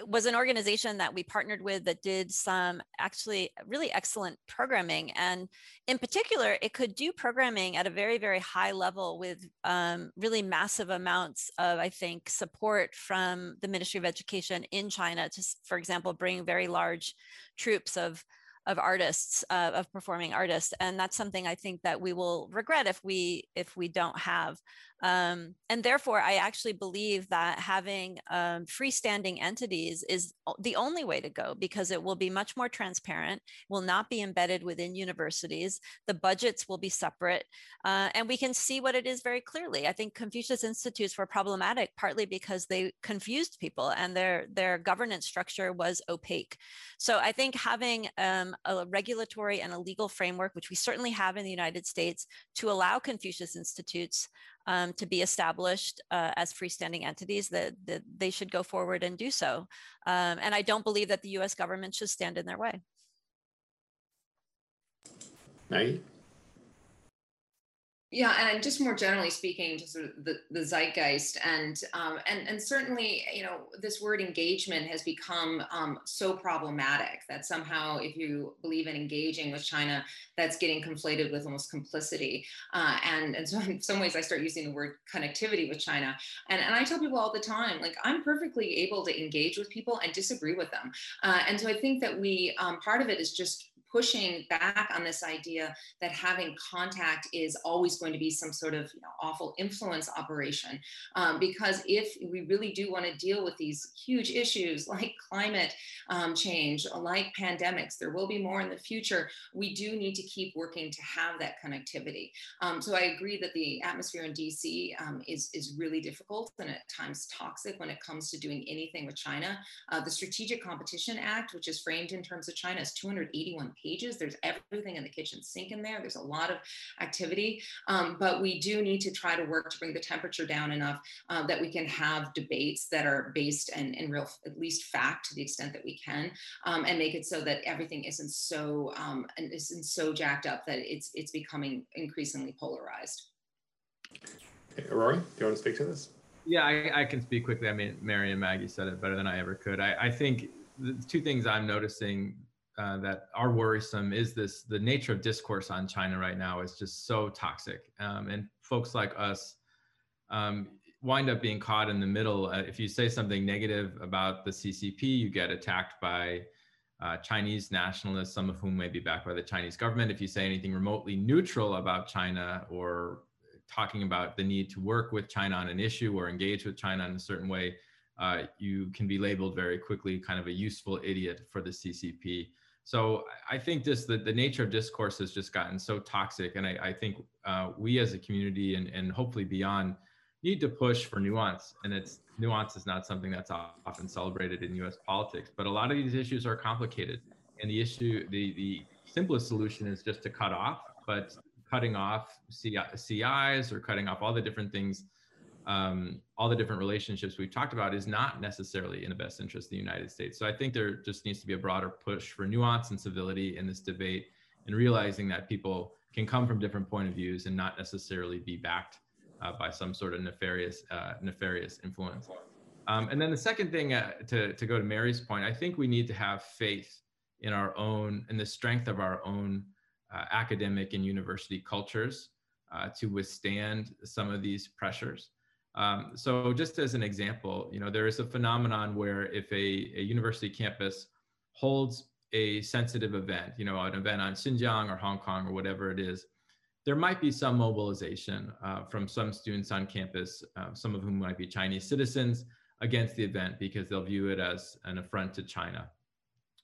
was an organization that we partnered with that did some actually really excellent programming and in particular it could do programming at a very very high level with um, really massive amounts of i think support from the ministry of education in china to for example bring very large troops of of artists uh, of performing artists and that's something i think that we will regret if we if we don't have um, and therefore, I actually believe that having um, freestanding entities is the only way to go because it will be much more transparent, will not be embedded within universities, the budgets will be separate, uh, and we can see what it is very clearly. I think Confucius Institutes were problematic partly because they confused people and their, their governance structure was opaque. So I think having um, a regulatory and a legal framework, which we certainly have in the United States, to allow Confucius Institutes um, to be established uh, as freestanding entities, that, that, they should go forward and do so. Um, and I don't believe that the US government should stand in their way. Maggie? Yeah, and just more generally speaking, to sort of the, the zeitgeist, and um, and and certainly, you know, this word engagement has become um, so problematic that somehow, if you believe in engaging with China, that's getting conflated with almost complicity. Uh, and and so, in some ways, I start using the word connectivity with China, and and I tell people all the time, like I'm perfectly able to engage with people and disagree with them, uh, and so I think that we um, part of it is just pushing back on this idea that having contact is always going to be some sort of you know, awful influence operation. Um, because if we really do want to deal with these huge issues like climate um, change, like pandemics, there will be more in the future. We do need to keep working to have that connectivity. Um, so I agree that the atmosphere in DC um, is, is really difficult and at times toxic when it comes to doing anything with China. Uh, the Strategic Competition Act, which is framed in terms of China, is 281 pages. There's everything in the kitchen sink in there. There's a lot of activity, um, but we do need to try to work to bring the temperature down enough uh, that we can have debates that are based in, in real, at least fact to the extent that we can, um, and make it so that everything isn't so um, and isn't so jacked up that it's it's becoming increasingly polarized. Okay, Rory, do you want to speak to this? Yeah, I, I, can speak quickly. I mean, Mary and Maggie said it better than I ever could. I, I think the two things I'm noticing uh, that are worrisome is this the nature of discourse on China right now is just so toxic. Um, and folks like us um, wind up being caught in the middle. Uh, if you say something negative about the CCP, you get attacked by uh, Chinese nationalists, some of whom may be backed by the Chinese government. If you say anything remotely neutral about China or talking about the need to work with China on an issue or engage with China in a certain way, uh, you can be labeled very quickly kind of a useful idiot for the CCP. So I think just the, the nature of discourse has just gotten so toxic. And I, I think uh, we as a community and, and hopefully beyond need to push for nuance. And it's nuance is not something that's often celebrated in US politics, but a lot of these issues are complicated. And the issue, the, the simplest solution is just to cut off. But cutting off CIs or cutting off all the different things, um, all the different relationships we've talked about is not necessarily in the best interest of the United States. So I think there just needs to be a broader push for nuance and civility in this debate and realizing that people can come from different point of views and not necessarily be backed uh, by some sort of nefarious, uh, nefarious influence. Um, and then the second thing uh, to, to go to Mary's point, I think we need to have faith in our own, in the strength of our own uh, academic and university cultures uh, to withstand some of these pressures. Um, so just as an example, you know, there is a phenomenon where if a, a university campus holds a sensitive event, you know, an event on Xinjiang or Hong Kong or whatever it is, there might be some mobilization uh, from some students on campus, uh, some of whom might be Chinese citizens, against the event because they'll view it as an affront to China.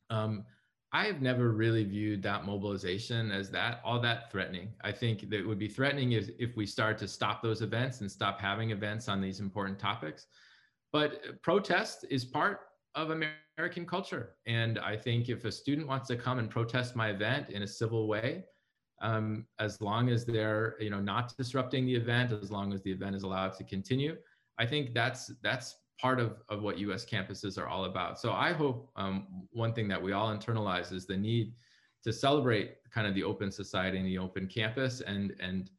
Um, I have never really viewed that mobilization as that all that threatening. I think that would be threatening if, if we start to stop those events and stop having events on these important topics. But protest is part of American culture. And I think if a student wants to come and protest my event in a civil way, um, as long as they're you know not disrupting the event, as long as the event is allowed to continue, I think that's that's part of, of what US campuses are all about. So I hope um, one thing that we all internalize is the need to celebrate kind of the open society and the open campus and, and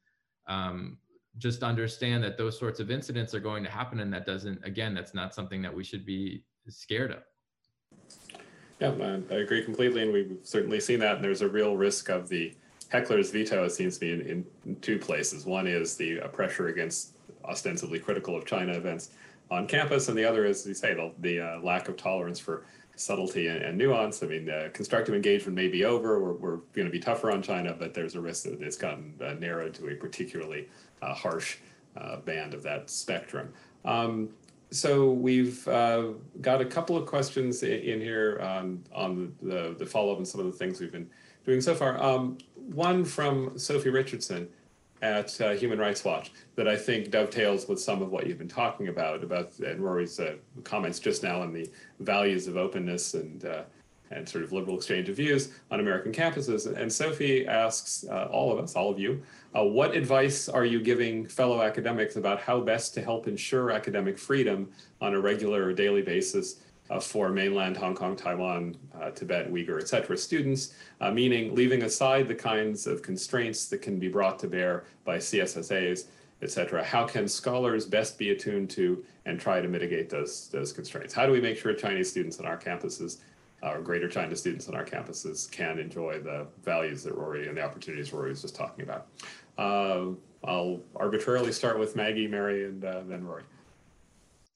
um, just understand that those sorts of incidents are going to happen and that doesn't, again, that's not something that we should be scared of. Yeah, I agree completely. And we've certainly seen that. And there's a real risk of the heckler's veto, it seems to me, in, in two places. One is the uh, pressure against ostensibly critical of China events on campus, and the other is, as you say, the, the uh, lack of tolerance for subtlety and, and nuance. I mean, uh, constructive engagement may be over. We're, we're going to be tougher on China, but there's a risk that it's gotten uh, narrowed to a particularly uh, harsh uh, band of that spectrum. Um, so we've uh, got a couple of questions in, here on, on the, the follow-up and some of the things we've been doing so far. Um, one from Sophie Richardson at uh, Human Rights Watch that I think dovetails with some of what you've been talking about, about and Rory's uh, comments just now on the values of openness and uh, and sort of liberal exchange of views on American campuses. And Sophie asks uh, all of us, all of you, uh, what advice are you giving fellow academics about how best to help ensure academic freedom on a regular or daily basis for mainland Hong Kong, Taiwan, uh, Tibet, Uyghur, et cetera, students, uh, meaning leaving aside the kinds of constraints that can be brought to bear by CSSAs, et cetera. How can scholars best be attuned to and try to mitigate those, those constraints? How do we make sure Chinese students on our campuses uh, or greater China students on our campuses can enjoy the values that Rory and the opportunities Rory was just talking about? Uh, I'll arbitrarily start with Maggie, Mary, and uh, then Rory.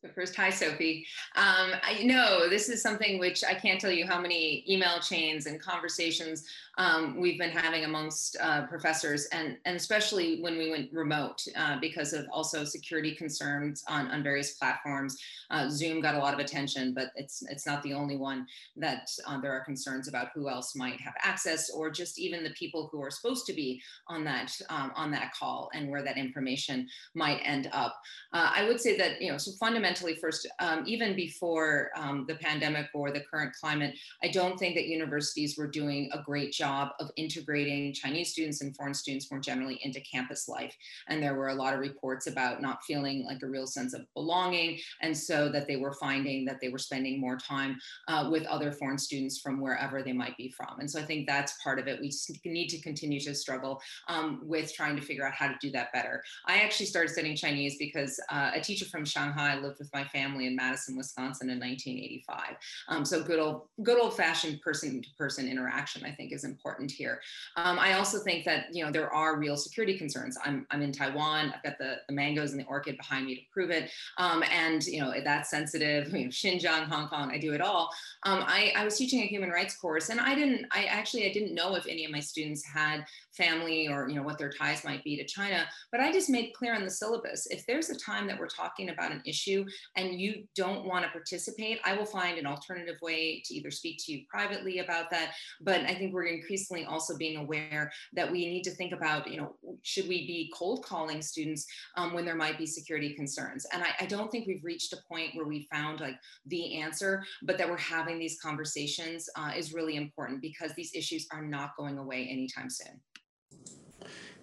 So first, hi, Sophie. Um, I know this is something which I can't tell you how many email chains and conversations um, we've been having amongst uh, professors, and, and especially when we went remote uh, because of also security concerns on, on various platforms. Uh, Zoom got a lot of attention, but it's it's not the only one that uh, there are concerns about who else might have access, or just even the people who are supposed to be on that um, on that call and where that information might end up. Uh, I would say that you know, so fundamentally, first, um, even before um, the pandemic or the current climate, I don't think that universities were doing a great job job of integrating Chinese students and foreign students more generally into campus life. And there were a lot of reports about not feeling like a real sense of belonging. And so that they were finding that they were spending more time uh, with other foreign students from wherever they might be from. And so I think that's part of it. We need to continue to struggle um, with trying to figure out how to do that better. I actually started studying Chinese because uh, a teacher from Shanghai lived with my family in Madison, Wisconsin in 1985. Um, so good old, good old fashioned person to person interaction, I think is important important here. Um, I also think that you know there are real security concerns. I'm, I'm in Taiwan. I've got the, the mangoes and the orchid behind me to prove it. Um, and you know that's sensitive. You know, Xinjiang, Hong Kong, I do it all. Um, I, I was teaching a human rights course, and I didn't. I actually I didn't know if any of my students had family or you know what their ties might be to China. But I just made clear on the syllabus if there's a time that we're talking about an issue and you don't want to participate, I will find an alternative way to either speak to you privately about that. But I think we're increasingly also being aware that we need to think about you know should we be cold calling students um, when there might be security concerns? And I, I don't think we've reached a point where we found like the answer, but that we're having these conversations uh, is really important because these issues are not going away anytime soon.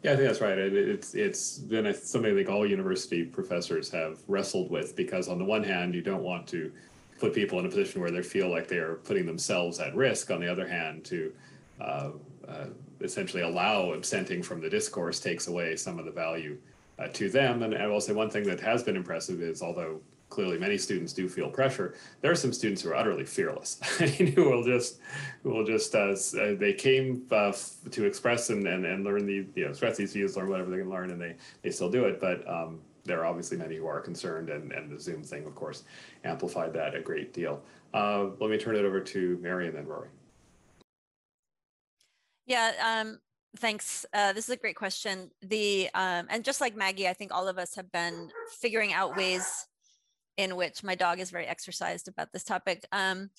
Yeah, I think that's right. It, it's it's been something I think all university professors have wrestled with because on the one hand, you don't want to put people in a position where they feel like they are putting themselves at risk. On the other hand, to uh, uh, essentially allow absenting from the discourse takes away some of the value uh, to them. And I will say one thing that has been impressive is although clearly many students do feel pressure. There are some students who are utterly fearless, who will just, who will just, uh, uh, they came uh, to express and, and, and learn the, you know, express these views, learn whatever they can learn, and they, they still do it. But um, there are obviously many who are concerned, and, and the Zoom thing, of course, amplified that a great deal. Uh, let me turn it over to Mary and then Rory. Yeah, um, thanks. Uh, this is a great question. The um, and just like Maggie, I think all of us have been figuring out ways in which my dog is very exercised about this topic. Um,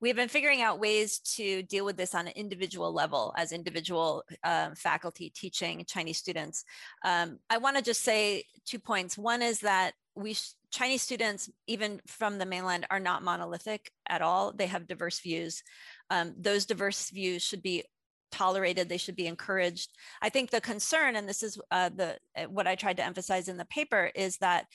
we've been figuring out ways to deal with this on an individual level as individual uh, faculty teaching Chinese students. Um, I want to just say two points. One is that we Chinese students, even from the mainland, are not monolithic at all. They have diverse views. Um, those diverse views should be tolerated they should be encouraged i think the concern and this is uh, the uh, what i tried to emphasize in the paper is that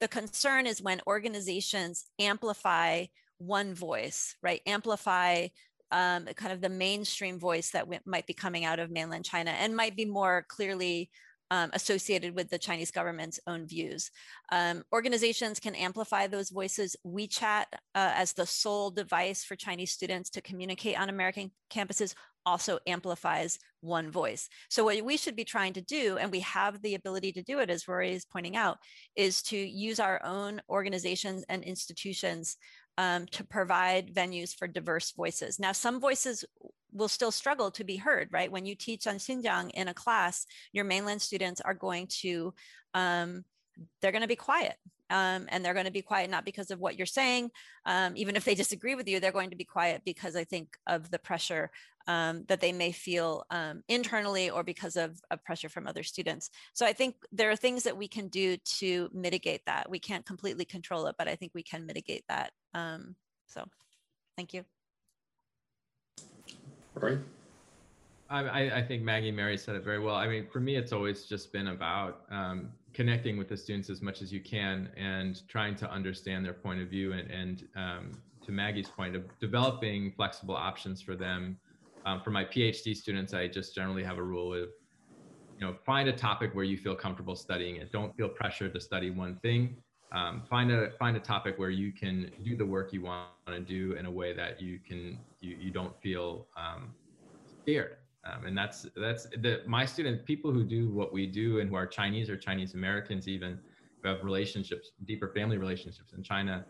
the concern is when organizations amplify one voice right amplify um, kind of the mainstream voice that might be coming out of mainland china and might be more clearly um, associated with the Chinese government's own views. Um, organizations can amplify those voices. WeChat, uh, as the sole device for Chinese students to communicate on American campuses, also amplifies one voice. So what we should be trying to do, and we have the ability to do it, as Rory is pointing out, is to use our own organizations and institutions um, to provide venues for diverse voices. Now, some voices will still struggle to be heard, right? When you teach on Xinjiang in a class, your mainland students are going to, um, they're going to be quiet um, and they're going to be quiet not because of what you're saying um, even if they disagree with you they're going to be quiet because i think of the pressure um, that they may feel um, internally or because of, of, pressure from other students. So i think there are things that we can do to mitigate that. We can't completely control it but i think we can mitigate that um, so thank you. Right I, I, think Maggie Mary said it very well. I mean, for me, it's always just been about um, connecting with the students as much as you can and trying to understand their point of view and, and um, to Maggie's point of developing flexible options for them. Um, for my PhD students, I just generally have a rule of, you know, find a topic where you feel comfortable studying it. Don't feel pressure to study one thing. Um, find a find a topic where you can do the work you want to do in a way that you can you, you don't feel um, scared um, and that's that's the my students people who do what we do and who are chinese or chinese americans even who have relationships deeper family relationships in china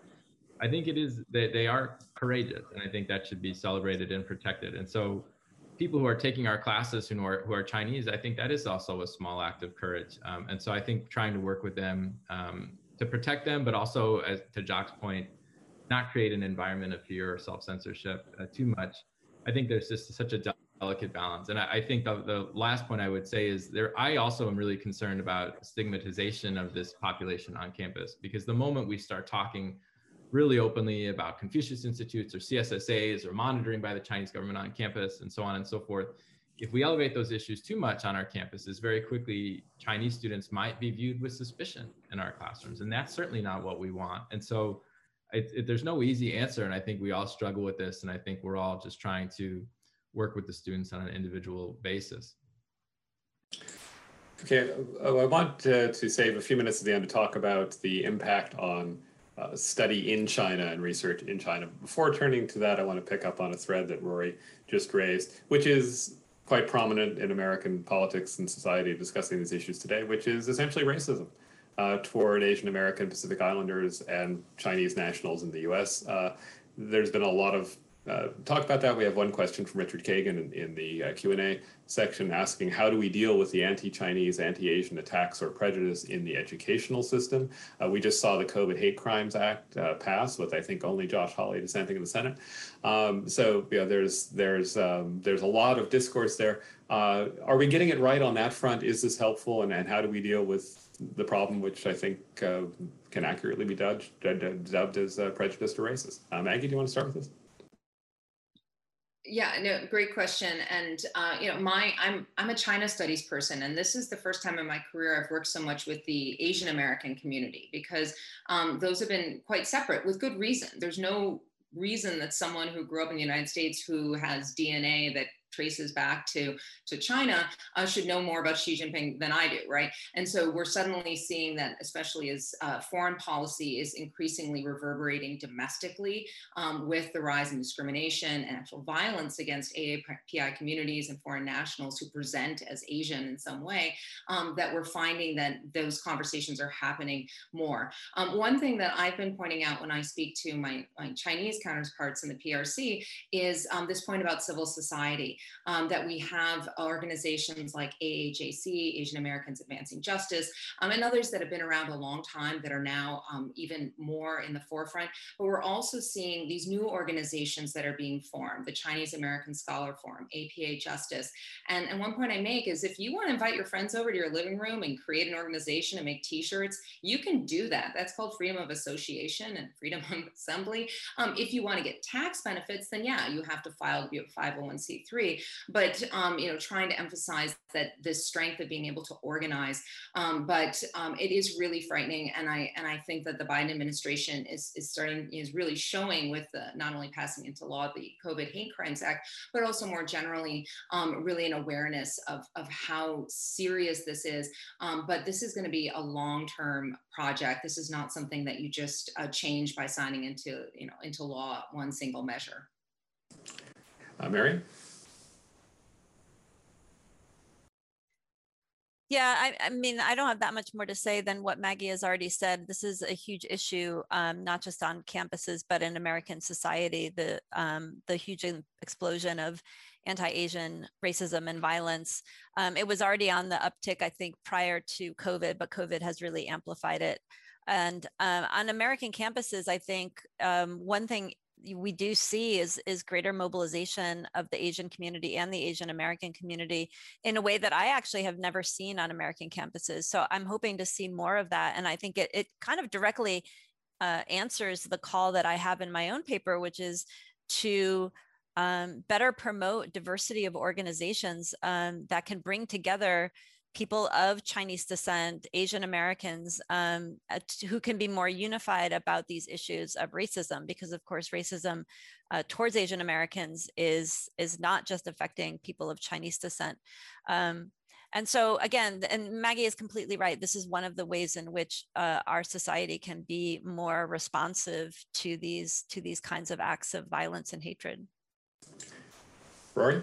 i think it is they, they are courageous and i think that should be celebrated and protected. And so people who are taking our classes who are who are chinese i think that is also a small act of courage. Um, and so i think trying to work with them um, to protect them but also as to Jacques' point not create an environment of fear or self-censorship uh, too much. I think there's just such a delicate balance. And I, I think the, the, last point I would say is there, I also am really concerned about stigmatization of this population on campus because the moment we start talking really openly about Confucius Institutes or CSSAs or monitoring by the Chinese government on campus and so on and so forth, if we elevate those issues too much on our campuses, very quickly Chinese students might be viewed with suspicion in our classrooms. And that's certainly not what we want. And so it, it, there's no easy answer. And I think we all struggle with this. And I think we're all just trying to work with the students on an individual basis. Okay, I want to, to save a few minutes at the end to talk about the impact on uh, study in China and research in China. Before turning to that, I want to pick up on a thread that Rory just raised, which is quite prominent in American politics and society discussing these issues today, which is essentially racism uh, toward Asian American, Pacific Islanders, and Chinese nationals in the US. Uh, there's been a lot of uh, talk about that. We have one question from Richard Kagan in, in the uh, Q&A section asking how do we deal with the anti-Chinese, anti-Asian attacks or prejudice in the educational system? Uh, we just saw the COVID Hate Crimes Act uh, pass with I think only Josh Hawley dissenting in the Senate. Um, so yeah, there's there's um, there's a lot of discourse there. Uh, are we getting it right on that front? Is this helpful, and, and how do we deal with the problem, which I think uh, can accurately be dubbed, dubbed as prejudice or racist? Maggie, do you want to start with this? Yeah, no, great question. And uh, you know, my I'm I'm a China studies person, and this is the first time in my career I've worked so much with the Asian American community because um, those have been quite separate with good reason. There's no reason that someone who grew up in the United States who has DNA that traces back to, to China uh, should know more about Xi Jinping than I do, right? And so we're suddenly seeing that, especially as uh, foreign policy is increasingly reverberating domestically um, with the rise in discrimination and actual violence against AAPI communities and foreign nationals who present as Asian in some way, um, that we're finding that those conversations are happening more. Um, one thing that I've been pointing out when I speak to my, my Chinese counterparts in the PRC is um, this point about civil society um, that we have organizations like AAJC, Asian Americans Advancing Justice, um, and others that have been around a long time that are now um, even more in the forefront. But we're also seeing these new organizations that are being formed, the Chinese American Scholar Forum, APA Justice. And, and one point I make is if you want to invite your friends over to your living room and create an organization and make t-shirts, you can do that. That's called freedom of association and freedom of assembly. Um, if you want to get tax benefits, then yeah, you have to file your 501c3 degree, but um, you know, trying to emphasize that this strength of being able to organize. Um, but um, it is really frightening, and I and I think that the Biden administration is is starting is really showing with the, not only passing into law the COVID Hate Crimes Act, but also more generally, um, really an awareness of of how serious this is. Um, but this is going to be a long term project. This is not something that you just uh, change by signing into you know into law one single measure. Uh, Mary? Yeah, I, I, mean, I don't have that much more to say than what Maggie has already said. This is a huge issue, um, not just on campuses, but in American society. The um, the huge explosion of anti-Asian racism and violence. Um, it was already on the uptick, I think, prior to COVID, but COVID has really amplified it. And uh, on American campuses, I think um, one thing we do see is is greater mobilization of the Asian community and the Asian American community in a way that I actually have never seen on American campuses. So I'm hoping to see more of that, and I think it it kind of directly uh, answers the call that I have in my own paper, which is to um, better promote diversity of organizations um, that can bring together people of Chinese descent, Asian Americans, um, who can be more unified about these issues of racism, because of course racism uh, towards Asian Americans is is not just affecting people of Chinese descent. Um, and so again, and Maggie is completely right. This is one of the ways in which uh, our society can be more responsive to these to these kinds of acts of violence and hatred. Rory.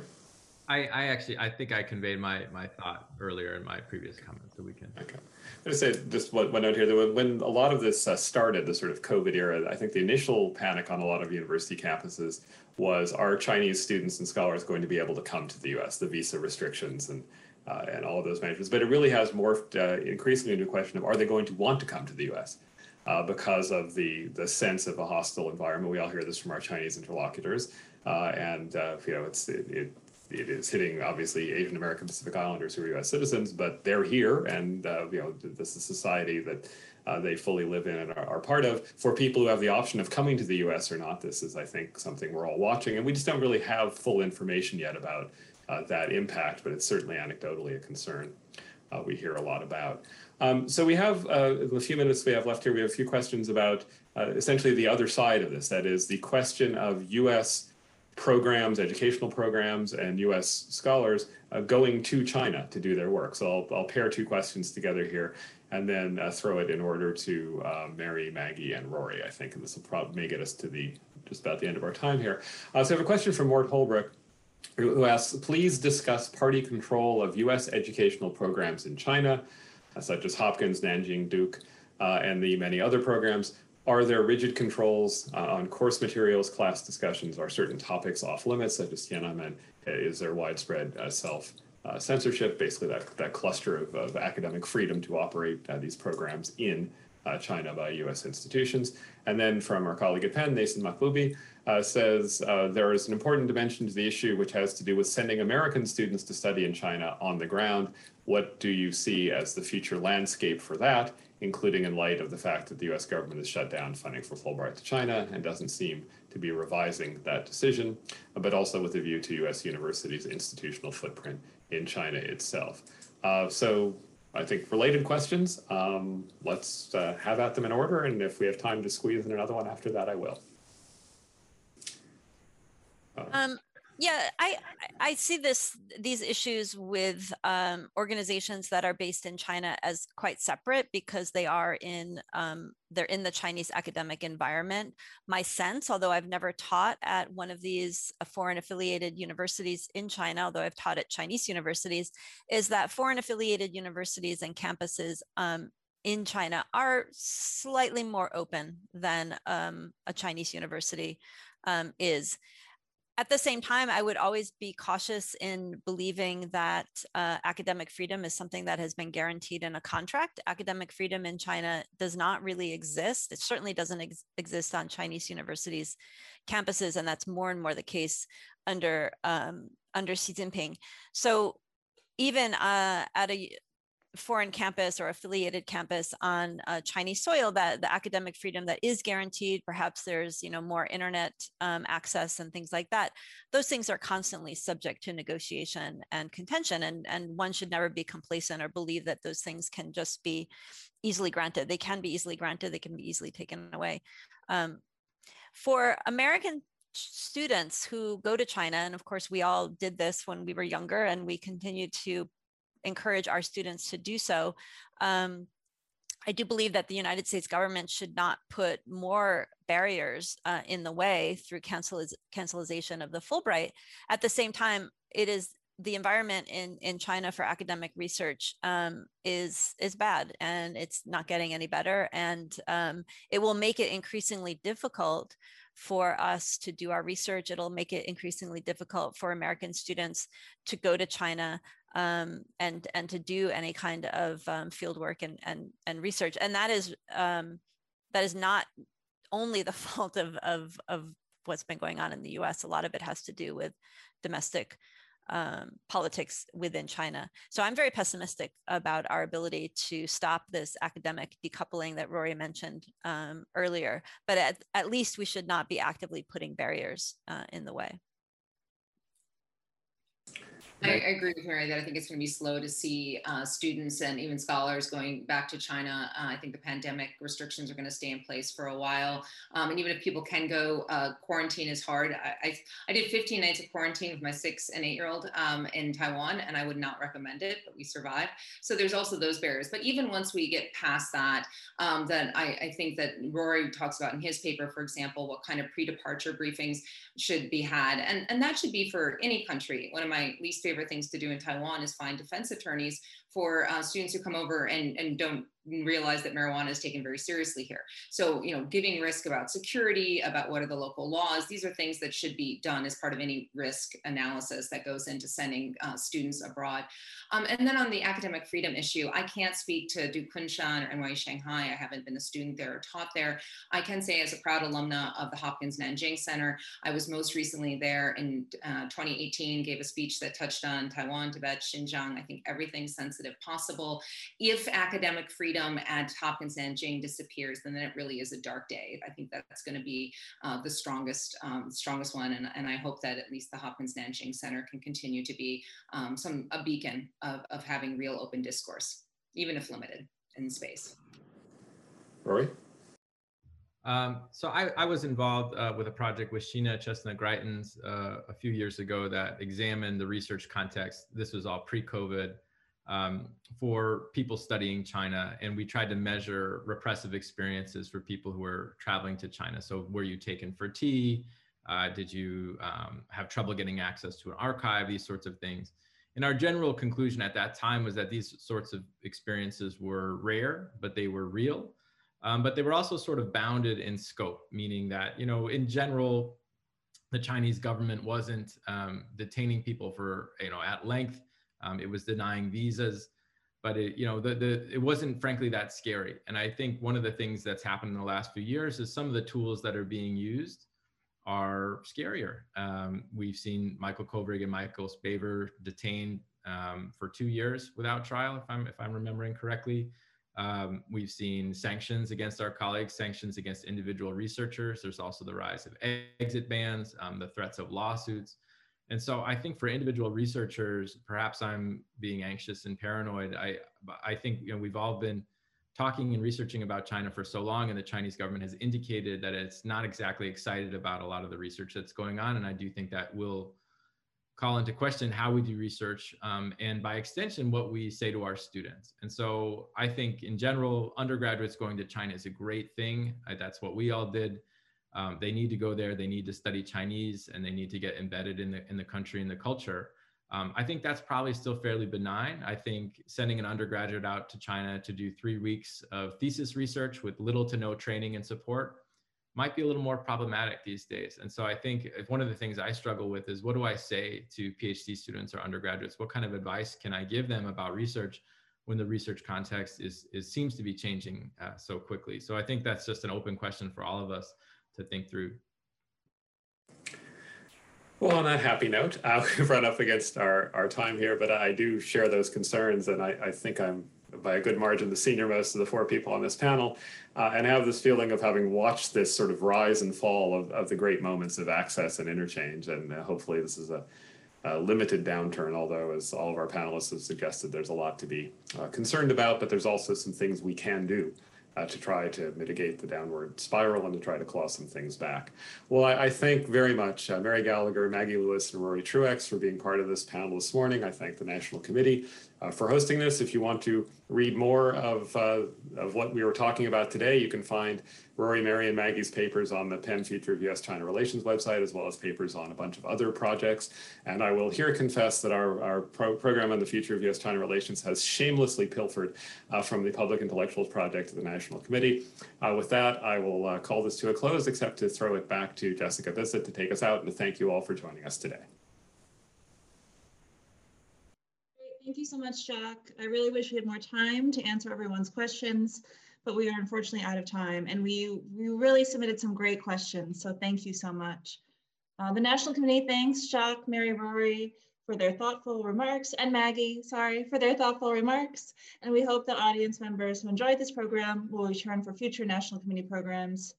I, I actually I think I conveyed my my thought earlier in my previous comment, so we can. Okay, I'm to say just one, note here that when a lot of this uh, started, the sort of COVID era, I think the initial panic on a lot of university campuses was: Are Chinese students and scholars going to be able to come to the U.S.? The visa restrictions and uh, and all of those measures, but it really has morphed uh, increasingly into a question of: Are they going to want to come to the U.S.? Uh, because of the the sense of a hostile environment. We all hear this from our Chinese interlocutors, uh, and you know it's it, it it is hitting obviously Asian American Pacific Islanders who are U.S. citizens, but they're here, and uh, you know this is a society that uh, they fully live in and are, are, part of. For people who have the option of coming to the U.S. or not, this is I think something we're all watching, and we just don't really have full information yet about uh, that impact, but it's certainly anecdotally a concern uh, we hear a lot about. Um, so we have uh, the few minutes we have left here. We have a few questions about uh, essentially the other side of this. That is the question of U.S programs, educational programs, and U.S. scholars uh, going to China to do their work. So I'll, I'll pair two questions together here and then uh, throw it in order to uh, Mary, Maggie, and Rory, I think. And this will probably may get us to the just about the end of our time here. Uh, so I have a question from Mort Holbrook who asks, please discuss party control of U.S. educational programs in China, uh, such as Hopkins, Nanjing, Duke, uh, and the many other programs. Are there rigid controls uh, on course materials, class discussions? Are certain topics off limits, such as Tiananmen? Is there widespread uh, self uh, censorship, basically that, that cluster of, of academic freedom to operate uh, these programs in uh, China by US institutions? And then from our colleague at Penn, Neysun Mahboubi, uh, says there is an important dimension to the issue which has to do with sending American students to study in China on the ground. What do you see as the future landscape for that? Including in light of the fact that the US government has shut down funding for Fulbright to China and doesn't seem to be revising that decision, but also with a view to US universities' institutional footprint in China itself. Uh, so I think related questions, um, let's uh, have at them in order. And if we have time to squeeze in another one after that, I will. Uh, um, yeah, I I see this these issues with um, organizations that are based in China as quite separate because they are in um, they're in the Chinese academic environment. My sense, although I've never taught at one of these uh, foreign affiliated universities in China, although I've taught at Chinese universities, is that foreign affiliated universities and campuses um, in China are slightly more open than um, a Chinese university um, is at the same time, I would always be cautious in believing that uh, academic freedom is something that has been guaranteed in a contract. Academic freedom in China does not really exist. It certainly doesn't ex exist on Chinese universities' campuses, and that's more and more the case under um, under Xi Jinping. So even uh, at a foreign campus or affiliated campus on uh, Chinese soil, that the academic freedom that is guaranteed, perhaps there's you know more internet um, access and things like that. Those things are constantly subject to negotiation and contention, and and one should never be complacent or believe that those things can just be easily granted. They can be easily granted. They can be easily taken away. Um, for American students who go to China, and of course we all did this when we were younger, and we continue to encourage our students to do so. Um, I do believe that the United States government should not put more barriers uh, in the way through canceliz- cancelization of the Fulbright. At the same time, it is the environment in, in China for academic research um, is is bad and it's not getting any better and um, it will make it increasingly difficult for us to do our research. It'll make it increasingly difficult for American students to go to China um, and and to do any kind of um, field work and and and research. And that is um, that is not only the fault of of of what's been going on in the U.S. A lot of it has to do with domestic um, politics within China. So I'm very pessimistic about our ability to stop this academic decoupling that Rory mentioned um, earlier. But at, at least we should not be actively putting barriers uh, in the way. I, I, agree with Mary that I think it's going to be slow to see uh, students and even scholars going back to China. Uh, I think the pandemic restrictions are going to stay in place for a while. Um, and even if people can go, uh, quarantine is hard. I, I, I, did 15 nights of quarantine with my six and eight year old um, in Taiwan, and I would not recommend it, but we survived. So there's also those barriers. But even once we get past that, um, then I, I think that Rory talks about in his paper, for example, what kind of pre departure briefings should be had. And, and that should be for any country. One of my least favorite favorite things to do in Taiwan is find defense attorneys for uh, students who come over and, and don't realize that marijuana is taken very seriously here. So, you know, giving risk about security, about what are the local laws, these are things that should be done as part of any risk analysis that goes into sending uh, students abroad. Um, and then on the academic freedom issue, I can't speak to Duke Kunshan or NYU Shanghai. I haven't been a student there or taught there. I can say as a proud alumna of the Hopkins Nanjing Center, I was most recently there in uh, 2018, gave a speech that touched on Taiwan, Tibet, Xinjiang, I think everything sensitive possible. If academic freedom freedom at Hopkins Nanjing disappears, then it really is a dark day. I think that's going to be uh, the strongest, um, strongest one, and, and I hope that at least the Hopkins Nanjing Center can continue to be um, some a beacon of, of having real open discourse, even if limited in space. Rory. Um, so I, I, was involved uh, with a project with Sheena Chestnut Greitens uh, a few years ago that examined the research context. This was all pre-COVID um, for people studying China, and we tried to measure repressive experiences for people who were traveling to China. So, were you taken for tea? Uh, did you um, have trouble getting access to an archive? These sorts of things. And our general conclusion at that time was that these sorts of experiences were rare, but they were real. Um, but they were also sort of bounded in scope, meaning that, you know, in general, the Chinese government wasn't um, detaining people for, you know, at length um, it was denying visas, but it, you know, the, the, it wasn't frankly that scary. And I think one of the things that's happened in the last few years is some of the tools that are being used are scarier. Um, we've seen Michael Kovrig and Michael Spavor detained um, for two years without trial, if I'm if I'm remembering correctly. Um, we've seen sanctions against our colleagues, sanctions against individual researchers. There's also the rise of exit bans, um, the threats of lawsuits. And so I think for individual researchers, perhaps I'm being anxious and paranoid. I, I think you know, we've all been talking and researching about China for so long, and the Chinese government has indicated that it's not exactly excited about a lot of the research that's going on. And I do think that will call into question how we do research um, and by extension what we say to our students and so i think in general undergraduates going to china is a great thing that's what we all did um, they need to go there they need to study chinese and they need to get embedded in the in the country and the culture um, i think that's probably still fairly benign i think sending an undergraduate out to china to do three weeks of thesis research with little to no training and support might be a little more problematic these days. And so I think if one of the things I struggle with is what do I say to PhD students or undergraduates? What kind of advice can I give them about research when the research context is, is seems to be changing uh, so quickly? So I think that's just an open question for all of us to think through. Well, on that happy note, we've run up against our, our time here, but I do share those concerns, and I, I think I'm by a good margin the senior most of the four people on this panel, uh, and have this feeling of having watched this sort of rise and fall of, of the great moments of access and interchange. And uh, hopefully, this is a, a, limited downturn, although, as all of our panelists have suggested, there's a lot to be uh, concerned about, but there's also some things we can do uh, to try to mitigate the downward spiral and to try to claw some things back. Well, I, I thank very much uh, Mary Gallagher, Maggie Lewis, and Rory Truex for being part of this panel this morning. I thank the National Committee uh, for hosting this. If you want to read more of, uh, of what we were talking about today, you can find Rory, Mary, and Maggie's papers on the Penn Future of U.S.-China Relations website, as well as papers on a bunch of other projects. And I will here confess that our, our pro program on the future of U.S.-China relations has shamelessly pilfered uh, from the Public Intellectuals Project of the National Committee. Uh, with that, I will uh, call this to a close, except to throw it back to Jessica Bissett to take us out and to thank you all for joining us today. Thank you so much, Jack. I really wish we had more time to answer everyone's questions but we are unfortunately out of time. And we, we really submitted some great questions. So thank you so much. Uh, the National Committee thanks Jacques, Mary Rory for their thoughtful remarks and Maggie, sorry, for their thoughtful remarks. And we hope that audience members who enjoyed this program will return for future National Committee programs.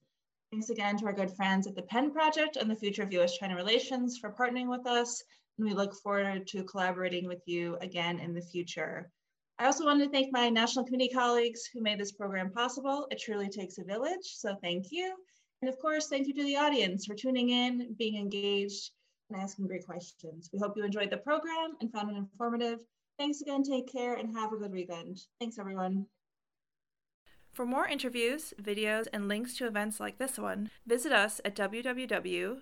Thanks again to our good friends at the Penn Project and the Future of US-China Relations for partnering with us. And we look forward to collaborating with you again in the future. I also want to thank my National Committee colleagues who made this program possible. It truly takes a village, so thank you. And of course, thank you to the audience for tuning in, being engaged, and asking great questions. We hope you enjoyed the program and found it informative. Thanks again, take care, and have a good weekend. Thanks, everyone. For more interviews, videos, and links to events like this one, visit us at www.ncuscr.org.